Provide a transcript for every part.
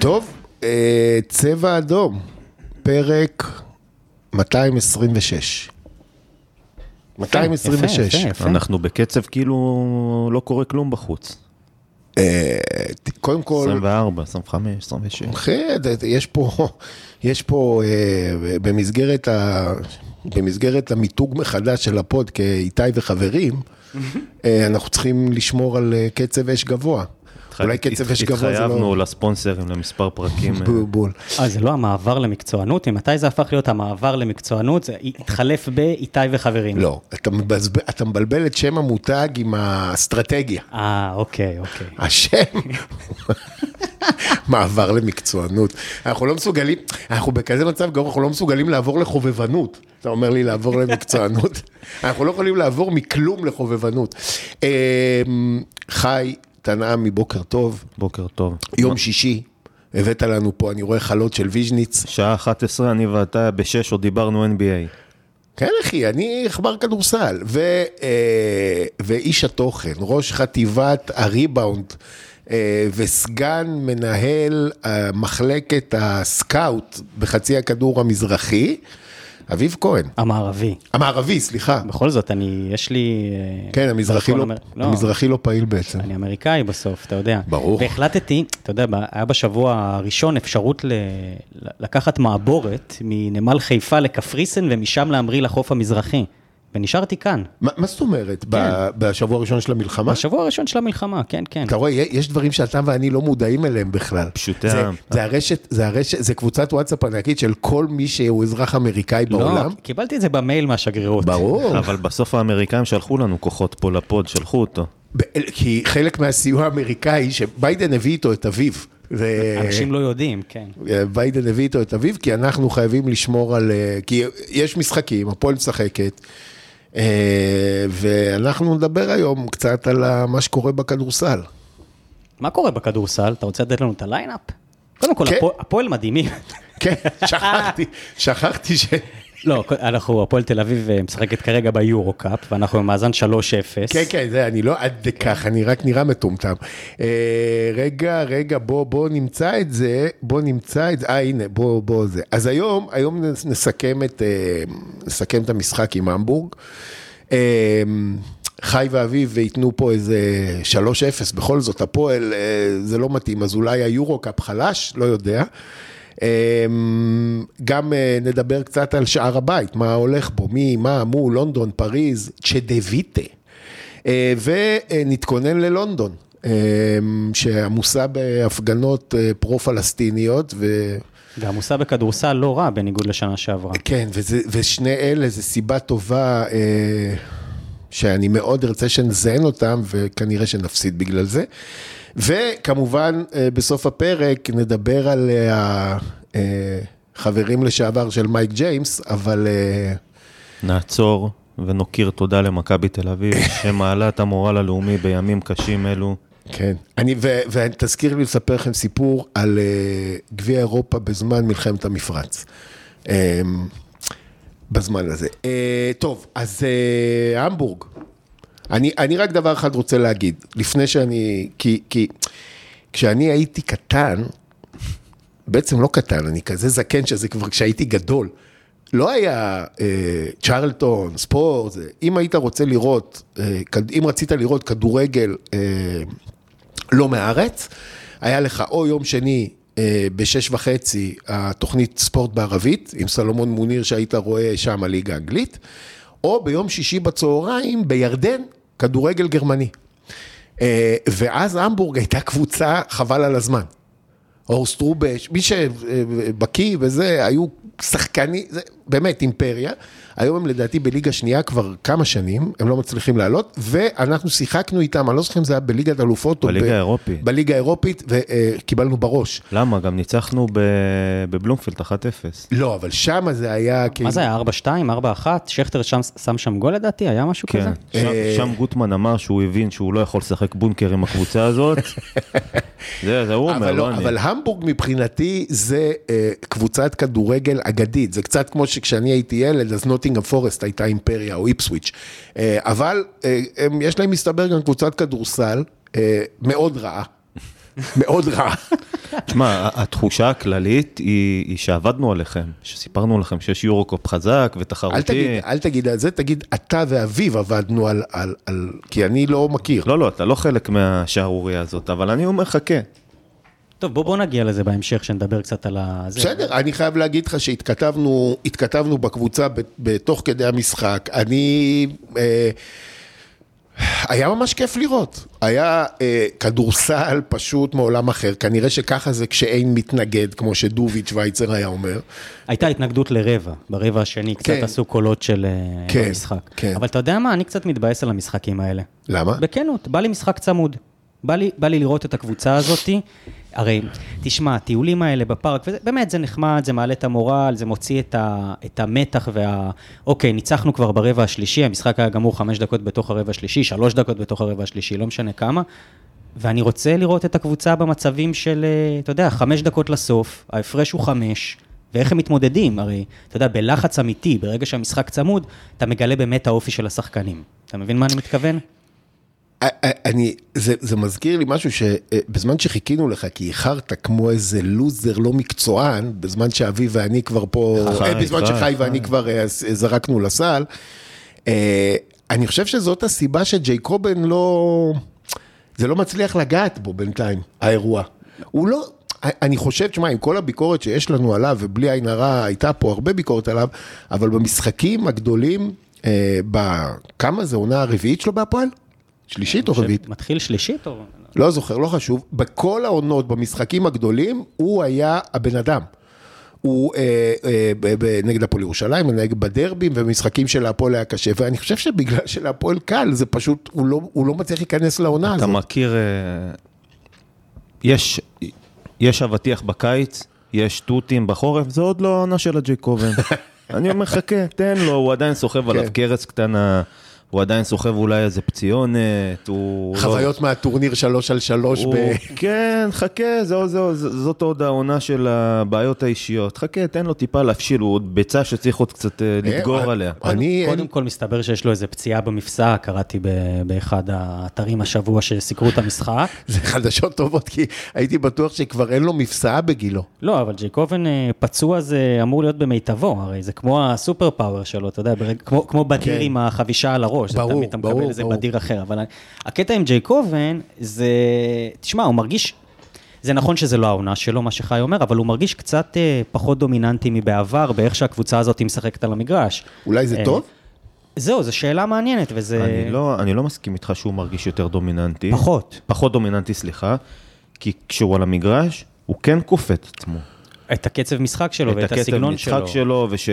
טוב, אה, צבע אדום, פרק 226. 226. יפה, יפה. אנחנו בקצב כאילו לא קורה כלום בחוץ. אה, קודם כל, 24, 25, 26. אחי, יש פה, יש פה אה, במסגרת, ה, במסגרת המיתוג מחדש של הפוד כאיתי וחברים, אה, אנחנו צריכים לשמור על קצב אש גבוה. אולי קצב אש גבוה זה התחייבנו לא... לספונסרים למספר פרקים. אה, בול, בול. אה, זה לא המעבר למקצוענות? ממתי זה הפך להיות המעבר למקצוענות? זה התחלף באיתי וחברים. לא, אתה מבלבל את שם המותג עם האסטרטגיה. אה, אוקיי, אוקיי. השם, מעבר למקצוענות. אנחנו לא מסוגלים, אנחנו בכזה מצב גרוע, אנחנו לא מסוגלים לעבור לחובבנות. אתה אומר לי לעבור למקצוענות? אנחנו לא יכולים לעבור מכלום לחובבנות. אה, חי, תנעם מבוקר טוב, בוקר טוב. יום שישי, הבאת לנו פה, אני רואה חלות של ויז'ניץ. שעה 11, אני ואתה בשש עוד דיברנו NBA. כן, אחי, אני עכבר כדורסל. ו, אה, ואיש התוכן, ראש חטיבת הריבאונד אה, וסגן מנהל אה, מחלקת הסקאוט בחצי הכדור המזרחי, אביב כהן. המערבי. המערבי, סליחה. בכל זאת, אני, יש לי... אה, כן, המזרחי לא, אמר- המזרחי לא פעיל בעצם. אני אמריקאי בסוף, אתה יודע. ברור. והחלטתי, אתה יודע, היה בשבוע הראשון אפשרות ל- לקחת מעבורת מנמל חיפה לקפריסין ומשם להמריא לחוף המזרחי. ונשארתי כאן. מה, מה זאת אומרת? ב- בשבוע הראשון של המלחמה? בשבוע הראשון של המלחמה, כן, כן. אתה רואה, יש דברים שאתה ואני לא מודעים אליהם בכלל. פשוטי זה, העם. זה הרשת, זה הרשת, זה קבוצת וואטסאפ ענקית של כל מי שהוא אזרח אמריקאי בעולם. לא, קיבלתי את זה במייל מהשגרירות. ברור. אבל בסוף האמריקאים שלחו לנו כוחות פה לפוד, שלחו אותו. ב- כי חלק מהסיוע האמריקאי, שביידן הביא איתו את אביו. ו- אנשים לא יודעים, כן. ביידן הביא איתו את אביו, כי אנחנו חייבים לשמור על... אה, כי יש משחקים, הפועל משחקת, אה, ואנחנו נדבר היום קצת על מה שקורה בכדורסל. מה קורה בכדורסל? אתה רוצה לתת לנו את הליינאפ? קודם כל, כן. הפועל מדהימים. כן, שכחתי, שכחתי ש... לא, אנחנו, הפועל תל אביב אה, משחקת כרגע ביורו קאפ, ואנחנו במאזן 3-0. כן, כן, זה, אני לא עד כך, אני רק נראה מטומטם. אה, רגע, רגע, בוא, בוא נמצא את זה, בוא נמצא את זה, אה, הנה, בוא, בוא זה. אז היום, היום נס- נסכם את, אה, נסכם את המשחק עם המבורג. חי ואביב ייתנו פה איזה 3-0, בכל זאת, הפועל, זה לא מתאים, אז אולי היורו-קאפ חלש, לא יודע. אמ, גם אה, נדבר קצת על שער הבית, מה הולך בו, מי, מה, מו, לונדון, פריז, צ'דוויטה. אה, ונתכונן ללונדון, אמ, שעמוסה בהפגנות אה, פרו-פלסטיניות, ו... ועמוסה בכדורסל לא רע, בניגוד לשנה שעברה. כן, וזה, ושני אלה זה סיבה טובה שאני מאוד ארצה שנזיין אותם, וכנראה שנפסיד בגלל זה. וכמובן, אה, בסוף הפרק נדבר על אה, החברים לשעבר של מייק ג'יימס, אבל אה, נעצור ונוקיר תודה למכבי תל אביב, שמעלה את המורל הלאומי בימים קשים אלו. כן. אני, ו, ותזכיר לי לספר לכם סיפור על אה, גביע אירופה בזמן מלחמת המפרץ. אה, בזמן הזה. אה, טוב, אז אה, המבורג. אני, אני רק דבר אחד רוצה להגיד, לפני שאני, כי, כי כשאני הייתי קטן, בעצם לא קטן, אני כזה זקן שזה כבר כשהייתי גדול. לא היה אה, צ'רלטון, ספורט, זה. אם היית רוצה לראות, אה, אם רצית לראות כדורגל אה, לא מהארץ, היה לך או יום שני אה, בשש וחצי התוכנית ספורט בערבית, עם סלומון מוניר שהיית רואה שם הליגה האנגלית, או ביום שישי בצהריים בירדן, כדורגל גרמני. אה, ואז המבורג הייתה קבוצה חבל על הזמן. אור סטרובש, מי שבקיא בזה, היו שחקנים, באמת אימפריה. היום הם לדעתי בליגה שנייה כבר כמה שנים, הם לא מצליחים לעלות, ואנחנו שיחקנו איתם, אני לא זוכר אם זה היה בליגת אלופות או בליגה האירופית. בליגה האירופית, וקיבלנו בראש. למה? גם ניצחנו בבלומפילד 1-0. לא, אבל שמה זה היה כאילו... מה זה היה, 4-2, 4-1? שכטר שם- שם שם גול לדעתי? היה משהו כזה? כן, שם, אה, שם גוטמן אמר שהוא הבין שהוא לא יכול לשחק בונקר עם הקבוצה הזאת. זה, זה הוא אומר, אבל, לא לא, אני. אבל המבורג מבחינתי זה אה, קבוצת כדורגל אגדית, זה קצת כמו שכשאני הייתי ילד, אז נוטינגרם פורסט הייתה אימפריה או איפסוויץ', אה, אבל אה, הם, יש להם מסתבר גם קבוצת כדורסל אה, מאוד רעה, מאוד רעה. תשמע, התחושה הכללית היא, היא שעבדנו עליכם, שסיפרנו לכם שיש יורוקופ חזק ותחרותי. אל תגיד, אל תגיד על זה, תגיד אתה ואביב עבדנו על, על, על, כי אני לא מכיר. לא, לא, אתה לא חלק מהשערורייה הזאת, אבל אני אומר, חכה. טוב, בוא, בוא נגיע לזה בהמשך, שנדבר קצת על ה... בסדר, אני חייב להגיד לך שהתכתבנו התכתבנו בקבוצה בתוך כדי המשחק. אני... אה, היה ממש כיף לראות. היה אה, כדורסל פשוט מעולם אחר. כנראה שככה זה כשאין מתנגד, כמו שדוביץ' שווייצר היה אומר. הייתה התנגדות לרבע, ברבע השני, קצת כן. עשו קולות של אה, כן, במשחק. כן. אבל אתה יודע מה, אני קצת מתבאס על המשחקים האלה. למה? בכנות, בא לי משחק צמוד. בא לי, בא לי לראות את הקבוצה הזאתי. הרי, תשמע, הטיולים האלה בפארק, וזה, באמת, זה נחמד, זה מעלה את המורל, זה מוציא את, ה, את המתח וה... אוקיי, ניצחנו כבר ברבע השלישי, המשחק היה גמור חמש דקות בתוך הרבע השלישי, שלוש דקות בתוך הרבע השלישי, לא משנה כמה. ואני רוצה לראות את הקבוצה במצבים של, אה, אתה יודע, חמש דקות לסוף, ההפרש הוא חמש, ואיך הם מתמודדים, הרי, אתה יודע, בלחץ אמיתי, ברגע שהמשחק צמוד, אתה מגלה באמת האופי של השחקנים. אתה מבין מה אני מתכוון? אה, אה, אני, זה, זה מזכיר לי משהו שבזמן שחיכינו לך, כי איחרת כמו איזה לוזר לא מקצוען, בזמן שאבי ואני כבר פה, חי, אה, בזמן חי, שחי חי. ואני כבר אה, זרקנו לסל, אה, אני חושב שזאת הסיבה שג'ייקובן לא, זה לא מצליח לגעת בו בינתיים, האירוע. הוא לא, אני חושב, תשמע, עם כל הביקורת שיש לנו עליו, ובלי עין הרע, הייתה פה הרבה ביקורת עליו, אבל במשחקים הגדולים, אה, בכמה זה עונה הרביעית שלו בהפועל? שלישית או רביעית? מתחיל שלישית או... לא זוכר, לא חשוב. בכל העונות, במשחקים הגדולים, הוא היה הבן אדם. הוא אה, אה, ב- ב- נגד הפועל ירושלים, נגד בדרבים, ומשחקים של הפועל היה קשה, ואני חושב שבגלל שלהפועל קל, זה פשוט, הוא לא, הוא לא מצליח להיכנס לעונה אתה הזאת. מכיר, אה, יש, יש אבטיח בקיץ, יש תותים בחורף, זה עוד לא העונה של הג'ייקובן. אני אומר, חכה, תן לו, הוא עדיין סוחב עליו כן. קרץ קטנה, הוא עדיין סוחב אולי איזה פציונת, הוא... לא- חוויות מהטורניר שלוש על שלוש הוא, ב... כן, חכה, זו, זו, זו, זאת עוד העונה של הבעיות האישיות. חכה, תן לו טיפה להפשיל, הוא עוד ביצה שצריך עוד קצת אה, לדגור אה, עליה. אני, קודם כל מסתבר שיש לו איזה פציעה במפסע, קראתי ב- באחד האתרים השבוע שסיקרו את המשחק. זה חדשות טובות, כי הייתי בטוח שכבר אין לו מפסעה בגילו. לא, אבל ג'ייקובן אה, פצוע זה אמור להיות במיטבו, הרי זה כמו הסופר פאוור שלו, אתה יודע, ברג, כמו, כמו בדיר כן. עם החבישה על הראש, ברור, זה תמיד אתה מקבל ברור, איזה ברור. בדיר אחר, אבל הקטע עם ג'ייקובן זה, תשמע, הוא מרגיש, זה נכון שזה לא העונה שלו, מה שחי אומר, אבל הוא מרגיש קצת אה, פחות דומיננטי מבעבר, באיך שהקבוצה הזאת משחקת על המגרש. אולי זה אה, טוב? זהו, זו שאלה מעניינת, וזה... אני לא, אני לא מסכים איתך שהוא מרגיש יותר דומיננטי. פחות. פחות דומיננטי, סליחה. כי כשהוא על המגרש, הוא כן כופה את עצמו. את הקצב משחק שלו ואת את הקצב הסגנון משחק שלו. שלו, וש...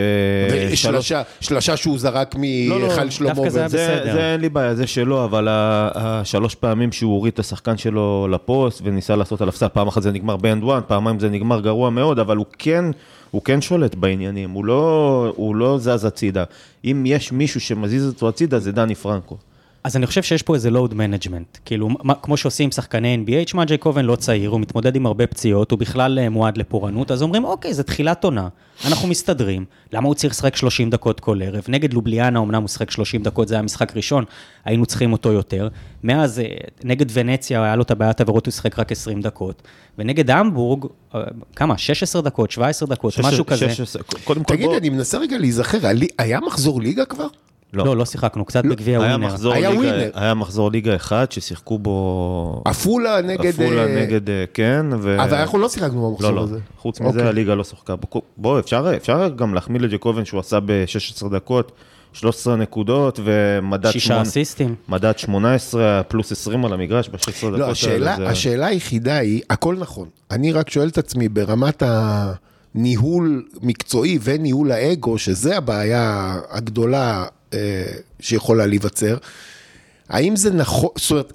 ושלושה, שלושה שהוא זרק לא, לא, מהיכל שלמה. דווקא זה היה בסדר. זה אין לי בעיה, זה שלו, אבל השלוש פעמים שהוא הוריד את השחקן שלו לפוסט וניסה לעשות עליו סל, פעם אחת זה נגמר ב and one, פעמיים זה נגמר גרוע מאוד, אבל הוא כן, הוא כן שולט בעניינים, הוא לא, הוא לא זז הצידה. אם יש מישהו שמזיז אותו הצידה, זה דני פרנקו. אז אני חושב שיש פה איזה load management. כאילו, מה, כמו שעושים שחקני NBA, תשמע, ג'יי קובן לא צעיר, הוא מתמודד עם הרבה פציעות, הוא בכלל אה, מועד לפורענות, אז אומרים, אוקיי, זה תחילת עונה, אנחנו מסתדרים, למה הוא צריך לשחק 30 דקות כל ערב? נגד לובליאנה, אמנם הוא שיחק 30 דקות, זה היה משחק ראשון, היינו צריכים אותו יותר. מאז, אה, נגד ונציה, היה לו את הבעיית עבירות, הוא שיחק רק 20 דקות. ונגד המבורג, אה, כמה? 16 דקות, 17 דקות, שש- משהו כזה. שש- שש- קודם כל תגיד, בוא... אני מנסה רגע להיזכר, היה- היה מחזור ליגה כבר? לא, לא שיחקנו, קצת בגביע היה ווינר. היה ווינר. היה מחזור ליגה אחד ששיחקו בו... עפולה נגד... עפולה אה, נגד, אה, כן, ו... אבל אנחנו לא שיחקנו לא, במחזור לא, הזה. חוץ אוקיי. מזה הליגה לא שוחקה. בוא, בוא, אפשר, אפשר גם להחמיא לג'קובן שהוא עשה ב-16 דקות, 13 נקודות ומדד שישה שמונה- אסיסטים. מדד 18 פלוס 20 על המגרש ב-16 דקות לא, השאלה. זה- השאלה היחידה היא, הכל נכון. אני רק שואל את עצמי, ברמת ניהול מקצועי וניהול האגו, שזה הבעיה הגדולה שיכולה להיווצר, האם זה נכון, זאת אומרת,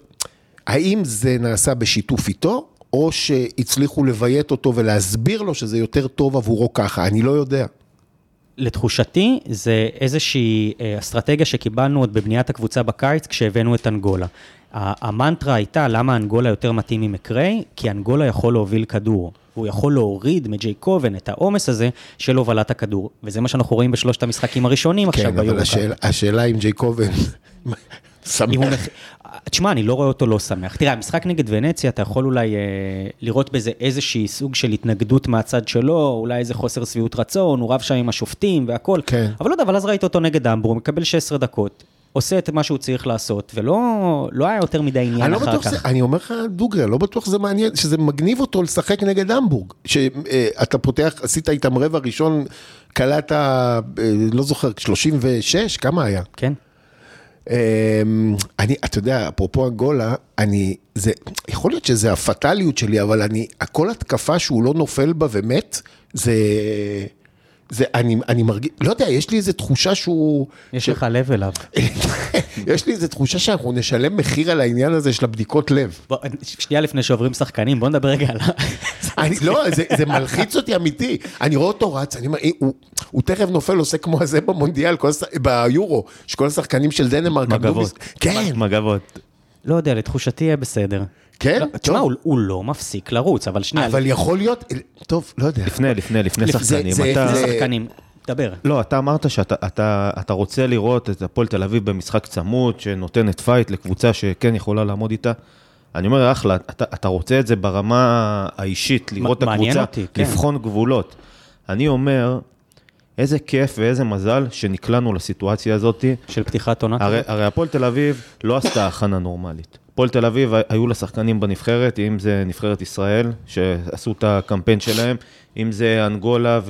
האם זה נעשה בשיתוף איתו, או שהצליחו לביית אותו ולהסביר לו שזה יותר טוב עבורו ככה, אני לא יודע. לתחושתי, זה איזושהי אה, אסטרטגיה שקיבלנו עוד בבניית הקבוצה בקיץ כשהבאנו את אנגולה. המנטרה הייתה למה אנגולה יותר מתאים ממקריי, כי אנגולה יכול להוביל כדור. הוא יכול להוריד מג'יי קובן את העומס הזה של הובלת הכדור. וזה מה שאנחנו רואים בשלושת המשחקים הראשונים עכשיו כן, אבל. השאלה, אם ג'ייקובן אם הוא שמח. מח... תשמע, אני לא רואה אותו לא שמח. תראה, המשחק נגד ונציה, אתה יכול אולי אה, לראות בזה איזושהי סוג של התנגדות מהצד שלו, אולי איזה חוסר שביעות רצון, הוא רב שם עם השופטים והכל. כן. אבל לא יודע, אבל אז ראית אותו נגד אמבור, הוא מקבל 16 דקות, עושה את מה שהוא צריך לעשות, ולא לא היה יותר מדי עניין לא אחר בטוח, כך. שזה, אני אומר לך דוגרי, לא בטוח שזה מעניין, שזה מגניב אותו לשחק נגד המבורג. שאתה פותח, עשית איתם רבע ראשון, קלעת, אה, לא זוכר, 36, כמה היה? כן. אמ, אני, אתה יודע, אפרופו אנגולה, אני, זה, יכול להיות שזה הפטאליות שלי, אבל אני, הכל התקפה שהוא לא נופל בה ומת, זה, זה, אני, אני מרגיש, לא יודע, יש לי איזו תחושה שהוא... יש לך לב אליו. יש לי איזו תחושה שאנחנו נשלם מחיר על העניין הזה של הבדיקות לב. בוא, שנייה לפני שעוברים שחקנים, בוא נדבר רגע על ה... אני, לא, זה, זה מלחיץ אותי אמיתי. אני רואה אותו רץ, אני אומר, "אה, הוא, הוא תכף נופל, עושה כמו הזה במונדיאל, כל. ביורו, שכל השחקנים של דנמרק מגבות. כן, מגבות. לא יודע, לתחושתי יהיה בסדר. כן, לא, תשמע. הוא, הוא לא מפסיק לרוץ, אבל שנייה, אבל יכול להיות, טוב, לא יודע. לפני, לפני, לפני לפ- שחקנים. זה- אתה- זה- שחקנים, דבר. לא, אתה אמרת שאתה אתה, אתה רוצה לראות את הפועל תל אביב במשחק צמוד, שנותנת fight לקבוצה שכן יכולה לעמוד איתה. אני אומר, אחלה, אתה, אתה רוצה את זה ברמה האישית, לראות את הקבוצה, אותי, כן. לבחון גבולות. אני אומר, איזה כיף ואיזה מזל שנקלענו לסיטואציה הזאת. של פתיחת עונה. הרי, הרי הפועל תל אביב לא עשתה הכנה נורמלית. הפועל תל אביב היו לה שחקנים בנבחרת, אם זה נבחרת ישראל, שעשו את הקמפיין שלהם, אם זה אנגולה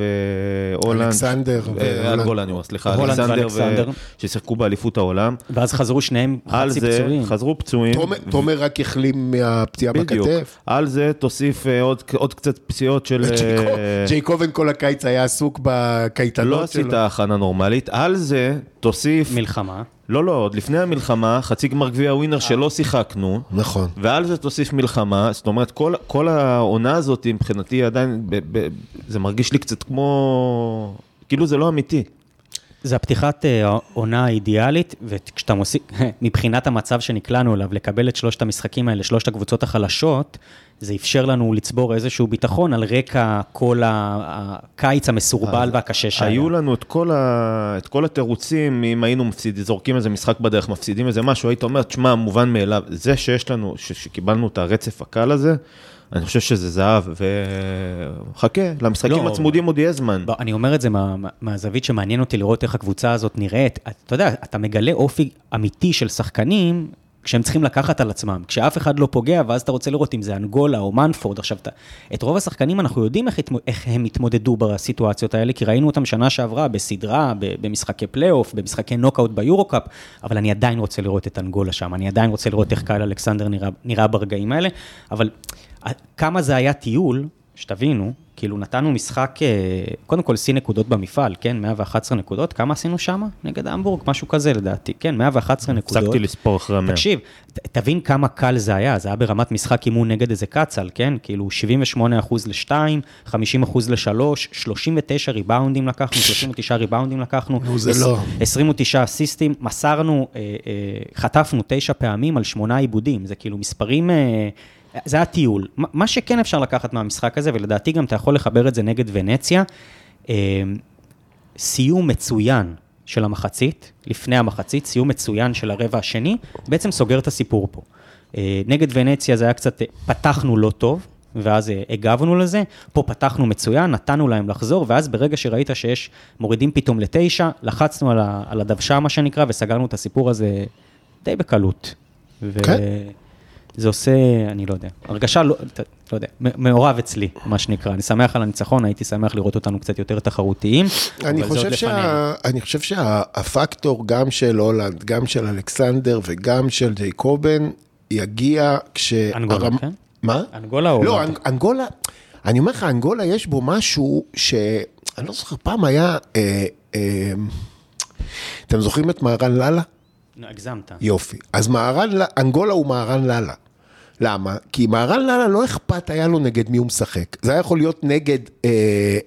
והולנד. אלכסנדר אה. אנגולה, אני אומר, סליחה, הולנד אלכסנדר. ששיחקו באליפות העולם. ואז חזרו שניהם חצי זה פצועים. חזרו פצועים. תומר- רק החלים מהפציעה בדיוק. בכתף. על זה תוסיף אה, עוד, קצת פציעות של... ג'ייקוב- אה, ג'ייקובן כל הקיץ היה עסוק בקייטנות לא שלו. עשית הכנה נורמלית. על זה תוסיף... מלחמה. לא, לא, עוד לפני המלחמה, חצי גמר גביע ווינר שלא שיחקנו. נכון. ועל זה תוסיף מלחמה, זאת אומרת, כל, כל העונה הזאת מבחינתי עדיין, ב, ב, זה מרגיש לי קצת כמו, כאילו זה לא אמיתי. זה הפתיחת אה, העונה האידיאלית, וכשאתה מוסיף, מבחינת המצב שנקלענו אליו, לקבל את שלושת המשחקים האלה, שלושת הקבוצות החלשות, זה אפשר לנו לצבור איזשהו ביטחון על רקע כל הקיץ המסורבל והקשה שהיה. היו לנו את כל, ה, את כל התירוצים, אם היינו מפסידים, זורקים איזה משחק בדרך, מפסידים איזה משהו, היית אומר, תשמע, מובן מאליו, זה שיש לנו, ש, שקיבלנו את הרצף הקל הזה, אני חושב שזה זהב, וחכה, למשחקים לא, הצמודים עוד יהיה זמן. בוא, אני אומר את זה מה- מהזווית שמעניין אותי לראות איך הקבוצה הזאת נראית. אתה יודע, אתה מגלה אופי אמיתי של שחקנים כשהם צריכים לקחת על עצמם, כשאף אחד לא פוגע, ואז אתה רוצה לראות אם זה אנגולה או מנפורד. עכשיו, את רוב השחקנים אנחנו יודעים איך, איך הם התמודדו בסיטואציות האלה, כי ראינו אותם שנה שעברה בסדרה, במשחקי פלייאוף, במשחקי נוקאוט ביורו-קאפ, אבל אני עדיין רוצה לראות את אנגולה שם, אני עדיין רוצה לראות איך קייל אלכסנדר נראה, נראה ברגעים האלה, אבל כמה זה היה טיול, שתבינו, כאילו נתנו משחק, אה, קודם כל שיא נקודות במפעל, כן? 111 נקודות, כמה עשינו שם? נגד המבורג, משהו כזה לדעתי, כן? 111 נקודות. הפסקתי לספור אחרי המאה. תקשיב, ת- תבין כמה קל זה היה, זה היה ברמת משחק אימון נגד איזה קצ"ל, כן? כאילו 78 אחוז ל-2, 50 אחוז ל-3, 39 ריבאונדים לקחנו, 39 ריבאונדים לקחנו. נו, זה לא. 29 אסיסטים, מסרנו, אה, אה, חטפנו תשע פעמים על שמונה עיבודים, זה כאילו מספרים, אה, זה היה טיול. מה- שכן אפשר לקחת מהמשחק הזה, ולדעתי גם אתה יכול לחבר את זה נגד ונציה, אה, סיום מצוין של המחצית, לפני המחצית, סיום מצוין של הרבע השני, בעצם סוגר את הסיפור פה. אה, נגד ונציה זה היה קצת, אה, פתחנו לא טוב, ואז אה, הגבנו לזה, פה פתחנו מצוין, נתנו להם לחזור, ואז ברגע שראית שיש, מורידים פתאום לתשע, לחצנו על, ה, על הדוושה, מה שנקרא, וסגרנו את הסיפור הזה די בקלות. כן. וזה עושה, אני לא יודע, הרגשה לא, לא יודע, מעורב אצלי, מה שנקרא. אני שמח על הניצחון, הייתי שמח לראות אותנו קצת יותר תחרותיים, אני זה חושב. שה... אני חושב שהפקטור גם של הולנד, גם של אלכסנדר וגם של ג'ייקובן, יגיע כש... אנגולה, כן? מה? אנגולה או לא, הולנד? אנ- אנגולה, אני אומר לך, אנגולה יש בו משהו ש... אני לא זוכר, פעם היה... אה, אה, אתם זוכרים את מהרן לאללה? הגזמת. יופי. אז מהרן, אנגולה הוא מהרן לאללה. למה? כי מהרן לאללה לא אכפת היה לו נגד מי הוא משחק. זה היה יכול להיות נגד אה,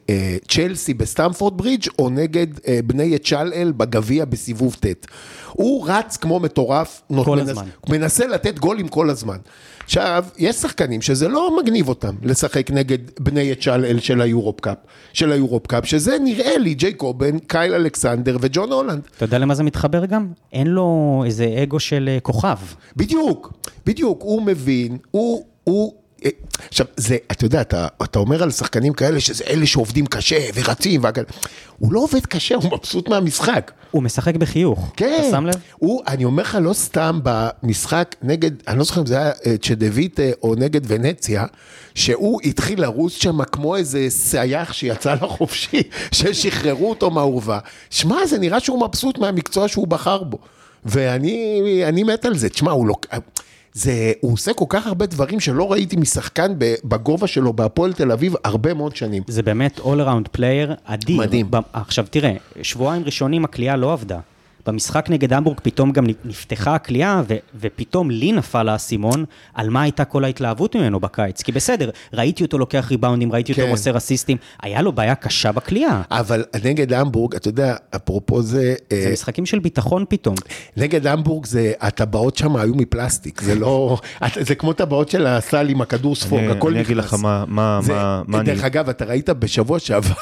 אה, צ'לסי בסטמפורד ברידג' או נגד אה, בני צ'אלל בגביע בסיבוב ט'. הוא רץ כמו מטורף. כל מנס- הזמן. מנסה לתת גולים כל הזמן. עכשיו, יש שחקנים שזה לא מגניב אותם לשחק נגד בני צ'אלל של היורופ קאפ, של היורופ קאפ, שזה נראה לי ג'יי קובן, קייל אלכסנדר וג'ון הולנד. אתה יודע למה זה מתחבר גם? אין לו איזה אגו של אה, כוכב. בדיוק, בדיוק, הוא מבין, הוא, הוא, עכשיו, זה, אתה יודע, אתה, אתה אומר על שחקנים כאלה שזה אלה שעובדים קשה ורצים, והכאלה. הוא לא עובד קשה, הוא מבסוט מהמשחק. הוא משחק בחיוך. כן, אתה שם לב? הוא, אני אומר לך, לא סתם במשחק נגד, אני לא זוכר אם זה היה אה, צ'דוויטה או נגד ונציה, שהוא התחיל לרוץ שם כמו איזה סייח שיצא לחופשי, ששחררו אותו מהאורווה. שמע, זה נראה שהוא מבסוט מהמקצוע שהוא בחר בו. ואני אני מת על זה. תשמע, הוא לא... זה, הוא עושה כל כך הרבה דברים שלא ראיתי משחקן בגובה שלו בהפועל תל אביב הרבה מאוד שנים. זה באמת all around player אדיר. מדהים. עכשיו תראה, שבועיים ראשונים הקליעה לא עבדה. במשחק נגד המבורג פתאום גם נפתחה הקליעה, ו- ופתאום לי נפל האסימון על מה הייתה כל ההתלהבות ממנו בקיץ. כי בסדר, ראיתי אותו לוקח ריבאונדים, ראיתי אותו כן. מוסר אסיסטים, היה לו בעיה קשה בקליעה. אבל נגד המבורג, אתה יודע, אפרופו זה... זה אה, משחקים של ביטחון פתאום. נגד המבורג זה, הטבעות שם היו מפלסטיק, זה לא, זה כמו טבעות של הסל עם הכדור ספוג, אני- הכל אני נכנס. אגיד לך מה- מה- זה- מה- מה אני... דרך אגב, אתה ראית בשבוע שעבר,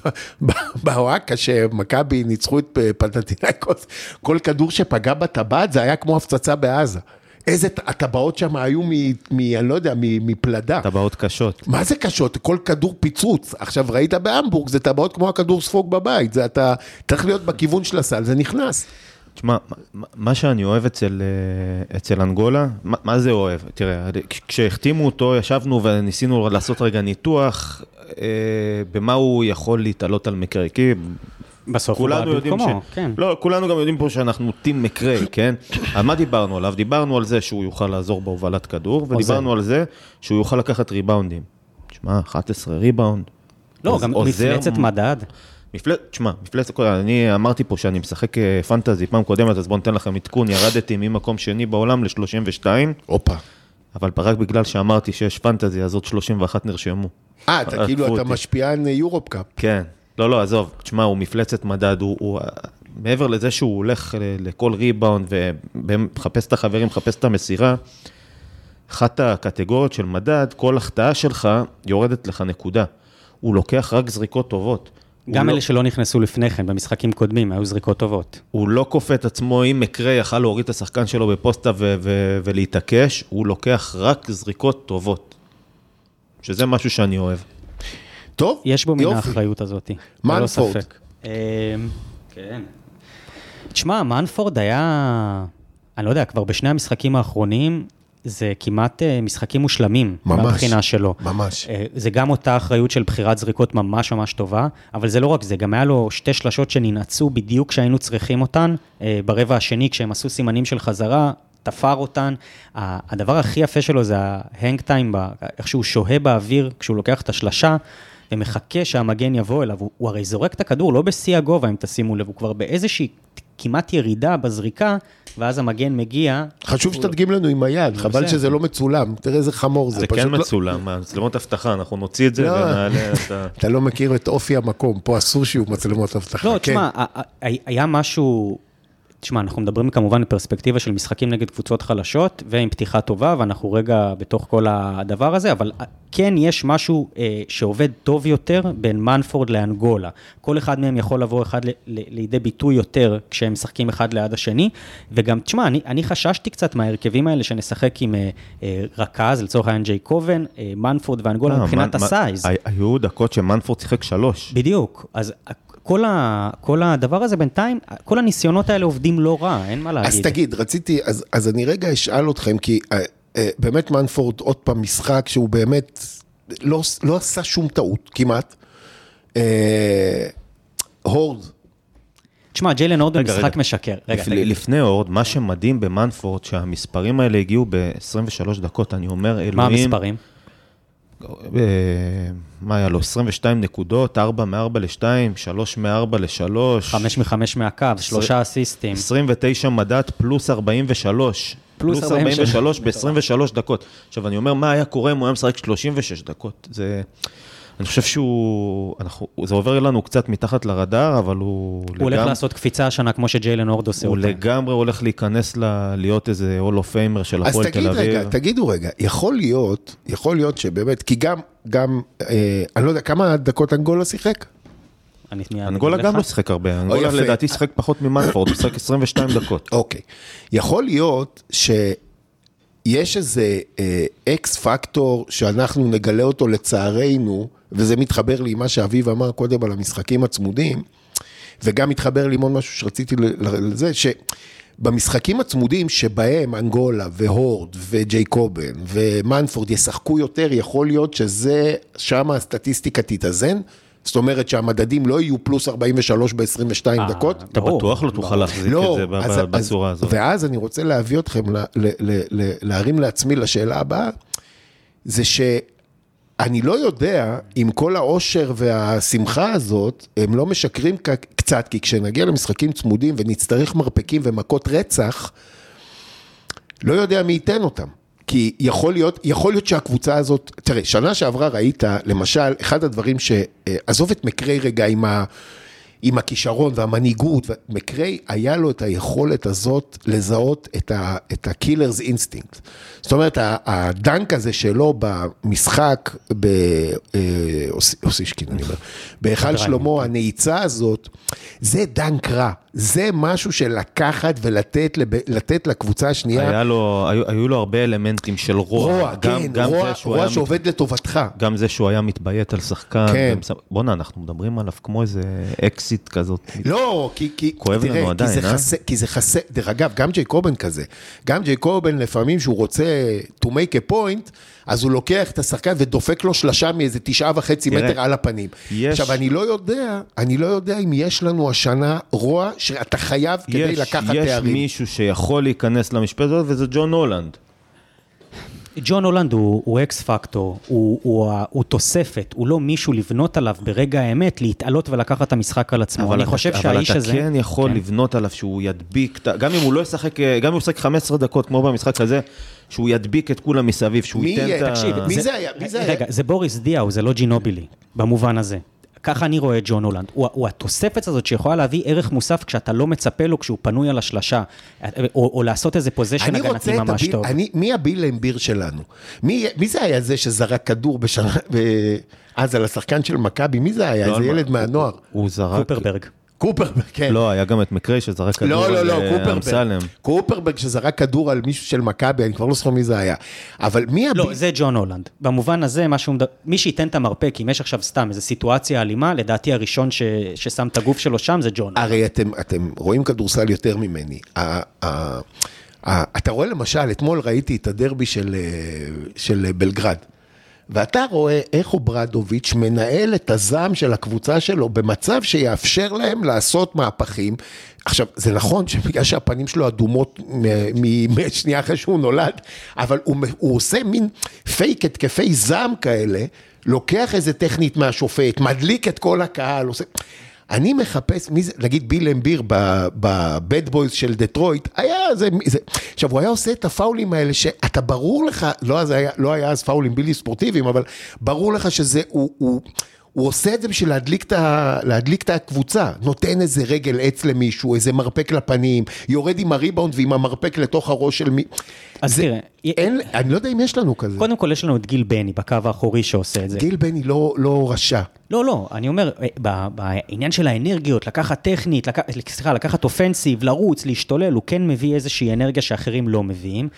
באוהקה שמכבי ניצחו את פנטינאיקוס, כל כדור שפגע בטבעת זה היה כמו הפצצה בעזה. איזה, הטבעות שם היו מ... מ... אני לא יודע, מ- מפלדה. טבעות קשות. מה זה קשות? כל כדור פיצוץ. עכשיו, ראית בהמבורג, זה טבעות כמו הכדור ספוג בבית. זה אתה צריך להיות בכיוון של הסל, זה נכנס. תשמע, מה- מה שאני אוהב אצל, אה, אצל אנגולה, מה, מה זה אוהב? תראה, כש- כשהחתימו אותו, ישבנו וניסינו לעשות רגע ניתוח, אה, במה הוא יכול להתעלות על מקרה, כי בסוף הוא בא במקומו, ש... כן. לא, כולנו גם יודעים פה שאנחנו טים מקריי, כן? על מה דיברנו עליו? דיברנו על זה שהוא יוכל לעזור בהובלת כדור, ודיברנו על זה שהוא יוכל לקחת ריבאונדים. תשמע, 11 ריבאונד. לא, גם עוזר- מפלצת מדד. מפלצת, תשמע, מפלצת, אני אמרתי פה שאני משחק אה, פנטזי פעם קודמת, אז בואו ניתן לכם עדכון, ירדתי ממקום שני בעולם ל-32, הופה. אבל רק בגלל שאמרתי שיש פנטזי, אז עוד 31 נרשמו. אה, אתה כאילו, אתה אותי. משפיען יורופ קאפ. כן. לא, לא, עזוב, תשמע, הוא מפלצת מדד, הוא, הוא מעבר לזה שהוא הולך לכל ריבאונד ומחפש את החברים, מחפש את המסירה, אחת הקטגוריות של מדד, כל החטאה שלך יורדת לך נקודה. הוא לוקח רק זריקות טובות. גם לא- אלה שלא נכנסו לפני כן, במשחקים קודמים, היו זריקות טובות. הוא לא כופה את עצמו, אם מקרה יכל להוריד את השחקן שלו בפוסטה ו- ו- ולהתעקש, הוא לוקח רק זריקות טובות. שזה משהו שאני אוהב. טוב, יש בו מן. האחריות הזאת. ללא ספק. אמ, כן. תשמע, מנפורד היה, אני לא יודע, כבר בשני המשחקים האחרונים, זה כמעט אה, משחקים מושלמים. ממש. מהבחינה שלו. ממש. אה, זה גם אותה אחריות של בחירת זריקות ממש ממש טובה, אבל זה לא רק זה, גם היה לו שתי שלשות שננעצו בדיוק כשהיינו צריכים אותן, אה, ברבע השני, כשהם עשו סימנים של חזרה, תפר אותן. הדבר הכי יפה שלו זה ההנג טיים, איך שהוא שוהה באוויר כשהוא לוקח את השלשה. ומחכה שהמגן יבוא אליו, הוא, הוא הרי זורק את הכדור לא בשיא הגובה, אם תשימו לב, הוא כבר באיזושהי כמעט ירידה בזריקה, ואז המגן מגיע. חשוב שתדגים לנו עם היד, חבל. שזה לא מצולם, תראה איזה חמור זה. זה כן לא- מצולם, מצלמות אבטחה, אנחנו נוציא את זה לא. ונעלה את ה... אתה לא מכיר את אופי המקום, פה אסור שיהיו מצלמות אבטחה. לא, כן. תשמע, היה משהו, תשמע, אנחנו מדברים כמובן בפרספקטיבה של משחקים נגד קבוצות חלשות, ועם פתיחה טובה, ואנחנו רגע בתוך כל הדבר הזה, אבל כן יש משהו אה, שעובד טוב יותר בין מנפורד לאנגולה. כל אחד מהם יכול לבוא אחד ל- ל- לידי ביטוי יותר כשהם משחקים אחד ליד השני, וגם, תשמע, אני, אני חששתי קצת מההרכבים האלה שנשחק עם אה, אה, רכז, לצורך העניין ג'יי קובן, אה, מנפורד ואנגולה, אה, מבחינת מנ- הסייז. הי- היו דקות שמנפורד שיחק שלוש. בדיוק, אז כל, ה, כל הדבר הזה בינתיים, כל הניסיונות האלה עובדים לא רע, אין מה להגיד. אז תגיד, רציתי, אז, אז אני רגע אשאל אתכם, כי אה, אה, באמת מנפורד עוד פעם משחק שהוא באמת לא, לא עשה שום טעות, כמעט. אה, הורד, תשמע, ג'יילן הורד במשחק רגע. משקר. רגע, לפ- תגיד. לפני אורד, מה שמדהים במנפורד, שהמספרים האלה הגיעו ב-23 דקות, אני אומר, אלוהים... מה המספרים? אה, מה היה לו? 22 נקודות, 4 מ-4 ל-2, 3 מ-4 ל-3. חמש מחמש מהקו, שלושה אסיסטים. 29 מדד פלוס 43. פלוס פלוס 43 ב-23 דקות. עכשיו, אני אומר, מה היה קורה אם הוא היה משחק 36 דקות? זה... אני חושב שהוא... אנחנו, זה עובר לנו קצת מתחת לרדאר, אבל הוא... הוא הולך לעשות קפיצה השנה כמו שג'יילן הורד עושה הוא אותה. לגמרי הולך להיכנס ל... להיות איזה Hall of Famer של אז הפועל תגיד תל אביב. רגע, תגידו רגע, יכול להיות, יכול להיות שבאמת, כי גם, גם, אה, אני לא יודע, כמה דקות אנגולה שיחק? אני אנגולה גם. לא שיחק הרבה, אנגולה. לדעתי שיחק פחות ממנפורד, הוא שיחק 22 דקות. אוקיי. יכול להיות שיש איזה אה, אקס פקטור שאנחנו נגלה אותו לצערנו, וזה מתחבר לי עם מה שאביב אמר קודם על המשחקים הצמודים, וגם מתחבר לי עם עוד משהו שרציתי לזה, שבמשחקים הצמודים שבהם אנגולה והורד וג'ייקובן ומנפורד ישחקו יותר, יכול להיות שזה, שם הסטטיסטיקה תתאזן. זאת אומרת שהמדדים לא יהיו פלוס 43 ב-22 אה, דקות, אתה ברור, בטוח לא תוכל. להחזיק את לא, זה ב- אז- ב- אז- בצורה הזאת. ואז אני רוצה להביא אתכם, ל- ל- ל- ל- להרים לעצמי לשאלה הבאה, זה שאני לא יודע אם כל האושר והשמחה הזאת, הם לא משקרים ק- קצת, כי כשנגיע למשחקים צמודים ונצטרך מרפקים ומכות רצח, לא יודע מי ייתן אותם. כי יכול להיות, יכול להיות שהקבוצה הזאת, תראה, שנה שעברה ראית, למשל, אחד הדברים ש... אה, עזוב את מקרי רגע עם, ה, עם הכישרון והמנהיגות, מקרי, היה לו את היכולת הזאת לזהות את, ה, את ה killer's instinct. זאת אומרת, ה dunk הזה שלו במשחק, באוסישקין, אני אומר, בהיכל. שלמה, הנעיצה הזאת, זה dunk רע. זה משהו של לקחת ולתת לב- לתת לקבוצה השנייה. היה לו, היו, היו לו הרבה אלמנטים של רוע. רוע, גם, כן, גם רוע, רוע שעובד לטובתך. מת, גם זה שהוא היה מתביית על שחקן. כן. ומס- בואנה, אנחנו מדברים עליו כמו איזה אקסית כזאת. לא, כי, כי, כואב לנו תראה, עדיין, כי זה אה? חסר, כי זה חסר, דרך אגב, גם ג'יי קובן כזה, גם ג'יי קובן לפעמים שהוא רוצה to make a point, אז הוא לוקח את השחקן ודופק לו שלשה מאיזה תשעה וחצי תראה, מטר על הפנים. יש- עכשיו, אני לא יודע, אני לא יודע אם יש לנו השנה רוע שאתה חייב כדי יש, לקחת יש תארים. מישהו שיכול להיכנס למשבצת הזאת, וזה ג'ון הולנד. ג'ון הולנד הוא, הוא X factor, הוא, הוא, הוא תוספת, הוא לא מישהו לבנות עליו ברגע האמת, להתעלות ולקחת את המשחק על עצמו. אני אתה- חושב שהאיש אבל הזה... אתה כן יכול כן. לבנות עליו שהוא ידביק, גם אם הוא לא ישחק, אה, גם אם הוא ישחק 15 דקות כמו במשחק הזה, שהוא ידביק את כולם מסביב, שהוא מי ייתן? את ה... תקשיב, מי זה היה? מי זה היה? רגע, זה בוריס דיאו, זה לא ג'ינובילי, במובן הזה. ככה אני רואה את ג'ון הולנד. הוא, הוא התוספת הזאת שיכולה להביא ערך מוסף כשאתה לא מצפה לו כשהוא פנוי על השלשה, או, או לעשות איזה פוזיישן הגנתי ממש הביל, טוב. אני, מי הביל אמביר שלנו? מי, מי זה היה זה שזרק כדור בשנה, ב- אז על השחקן של מכבי? מי זה היה? לא, איזה מה- ילד מהנוער. הוא זרק... קופרברג. קופרברג, כן. לא, היה גם את מקרי שזרק כדור לא, לא, על לא, אה, קופרברג. אמסלם. קופרברג שזרק כדור על מישהו של מכבי, אני כבר לא זוכר מי זה היה. אבל מי הביל... לא, זה ג'ון הולנד. במובן הזה, מה שהוא מדבר, מי שייתן את המרפק, אם יש עכשיו סתם איזו סיטואציה אלימה, לדעתי הראשון ש... ששם את הגוף שלו שם זה ג'ון. הרי אתם, אתם רואים כדורסל יותר ממני. ה- ה- ה- אתה רואה למשל, אתמול ראיתי את הדרבי של, אה, של אה, בלגרד. ואתה רואה איך אוברדוביץ' מנהל את הזעם של הקבוצה שלו במצב שיאפשר להם לעשות מהפכים. עכשיו, זה נכון שבגלל שהפנים שלו אדומות מ- מ- שנייה אחרי שהוא נולד, אבל הוא, הוא עושה מין פייק התקפי זעם כאלה, לוקח איזה טכנית מהשופט, מדליק את כל הקהל, עושה... אני מחפש, מי זה, נגיד ביל ליימביר ב Bad Boys של דטרויט, היה זה, זה, עכשיו הוא היה עושה את הפאולים האלה שאתה ברור לך, לא, היה, לא היה אז פאולים בלתי ספורטיביים, אבל ברור לך שזה, הוא, הוא, הוא עושה את זה בשביל להדליק את, ה, להדליק את הקבוצה, נותן איזה רגל עץ למישהו, איזה מרפק לפנים, יורד עם הריבאונד ועם המרפק לתוך הראש של מי, אז תראה, אין, אני לא יודע אם יש לנו כזה. קודם כל יש לנו את גיל בני בקו האחורי שעושה את זה. גיל בני לא, לא רשע. לא, לא, אני אומר, אה, בעניין של האנרגיות, לקחת טכנית, לק... סליחה, לקחת אופנסיב, לרוץ, להשתולל, הוא כן מביא איזושהי אנרגיה שאחרים לא מביאים.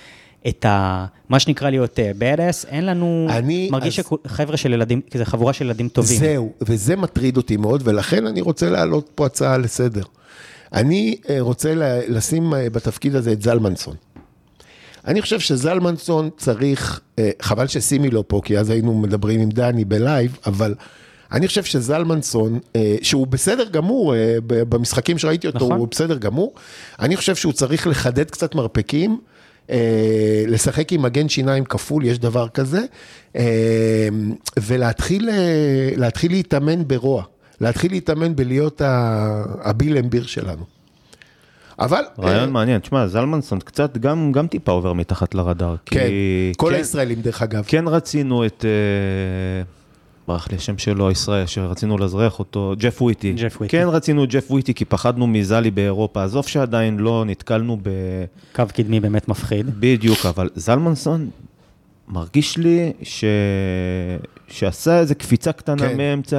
את ה... מה שנקרא להיות bad ass, אין לנו... אני- מרגיש אז- שחבר'ה של ילדים, כזה חבורה של ילדים טובים. זהו, וזה מטריד אותי מאוד, ולכן אני רוצה להעלות פה הצעה לסדר. אני אה, רוצה לשים אה, בתפקיד הזה את זלמנסון. אני חושב שזלמנסון צריך, אה, חבל שסימי לא פה, כי אז היינו מדברים עם דני בלייב, אבל אני חושב שזלמנסון, אה, שהוא בסדר גמור, אה, במשחקים שראיתי אותו, נכון. הוא בסדר גמור, אני חושב שהוא צריך לחדד קצת מרפקים. אה, לשחק עם מגן שיניים כפול, יש דבר כזה, אה, ולהתחיל אה, להתאמן ברוע, להתחיל להתאמן בלהיות הביל אמביר שלנו. אבל... רעיון אה, מעניין, תשמע, זלמנסון קצת גם, גם טיפה עובר מתחת לרדאר. כן, כי כל כן, הישראלים דרך אגב. כן רצינו את, אה, ברח לי השם שלו, ישראל, שרצינו לאזרח אותו, ג'ף וויטי. ג'ף וויטי. כן רצינו ג'ף וויטי, כי פחדנו מזלי באירופה. עזוב שעדיין לא נתקלנו ב... קו קדמי באמת מפחיד. בדיוק, אבל זלמנסון, מרגיש לי ש... שעשה איזה קפיצה קטנה כן. מאמצע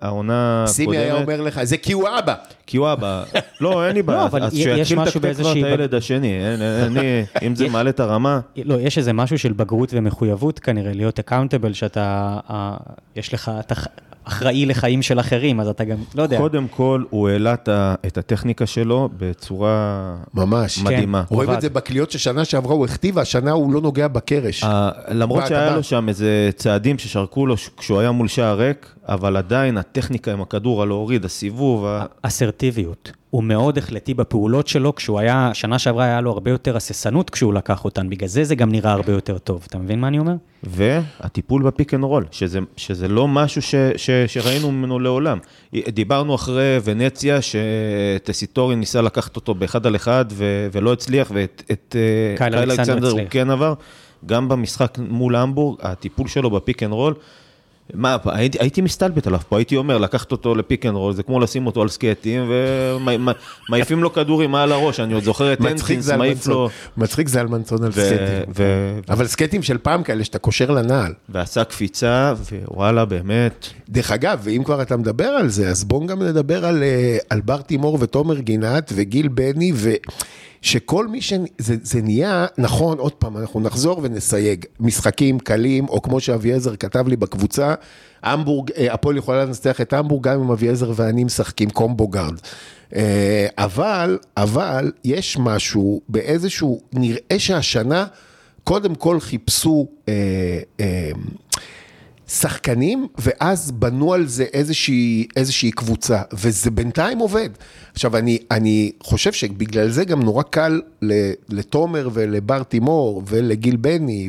העונה הקודמת. סימי היה אומר לך, זה כי הוא אבא. כי הוא אבא. לא, אין לי בעיה, אבל אז יש שיתחיל משהו לתקתק כבר את הילד השני. אני, אם זה מעלה את הרמה, לא, יש איזה משהו של בגרות ומחויבות כנראה, להיות אקאונטבל, שאתה, אה, יש לך, אתה אחראי לחיים של אחרים, אז אתה גם, לא יודע. קודם כל, הוא העלה את הטכניקה שלו בצורה ממש. מדהימה. כן. רואים. את זה בקליעות ששנה שעברה הוא הכתיב, השנה הוא לא נוגע בקרש. למרות שהיה? לו שם איזה צעדים ששרקו לו כשהוא היה מול שער ריק, אבל עדיין הטכניקה עם הכדור, הלהוריד, הסיבוב, ה- אסרטיביות. הוא מאוד החלטי בפעולות שלו, כשהוא היה, שנה שעברה היה לו הרבה יותר הססנות כשהוא לקח אותן, בגלל זה זה גם נראה הרבה יותר טוב. אתה מבין מה אני אומר? והטיפול ב pick and roll, שזה, שזה לא משהו ש, ש, שראינו ממנו לעולם. דיברנו אחרי ונציה, שטסיטורי ניסה לקחת אותו באחד על אחד ו, ולא הצליח, ואת את, אה, קייל אלכסנדר הוא. כן עבר. גם במשחק מול המבורג, הטיפול שלו ב pick and roll, מה, הייתי, הייתי מסתלבט עליו פה, הייתי אומר, לקחת אותו ל pick and roll, זה כמו לשים אותו על סקטים, ומעיפים לו כדורים מעל הראש, אני עוד זוכר את הנקינס, מעיף לו, מצחיק זה אלמנסון על ו- סקטים. ו- אבל סקטים של פעם כאלה שאתה קושר לנעל. ועשה קפיצה, ווואלה, באמת, דרך אגב, ואם כבר אתה מדבר על זה, אז בואו גם נדבר על, אה, על בר תימור ותומר גינת וגיל בני, ושכל מי ש... זה, זה נהיה, נכון, עוד פעם, אנחנו נחזור ונסייג. משחקים קלים, או כמו שאביעזר כתב לי בקבוצה, המבורג, אה, הפועל יכולה לנצח את המבורג גם אם אביעזר ואני משחקים קומבו גארד. אה, אבל, אבל, יש משהו באיזשהו, נראה שהשנה, קודם כל חיפשו... אה, אה, שחקנים, ואז בנו על זה איזושהי, איזושהי קבוצה, וזה בינתיים עובד. עכשיו, אני, אני חושב שבגלל זה גם נורא קל לתומר ולבר תימור ולגיל בני,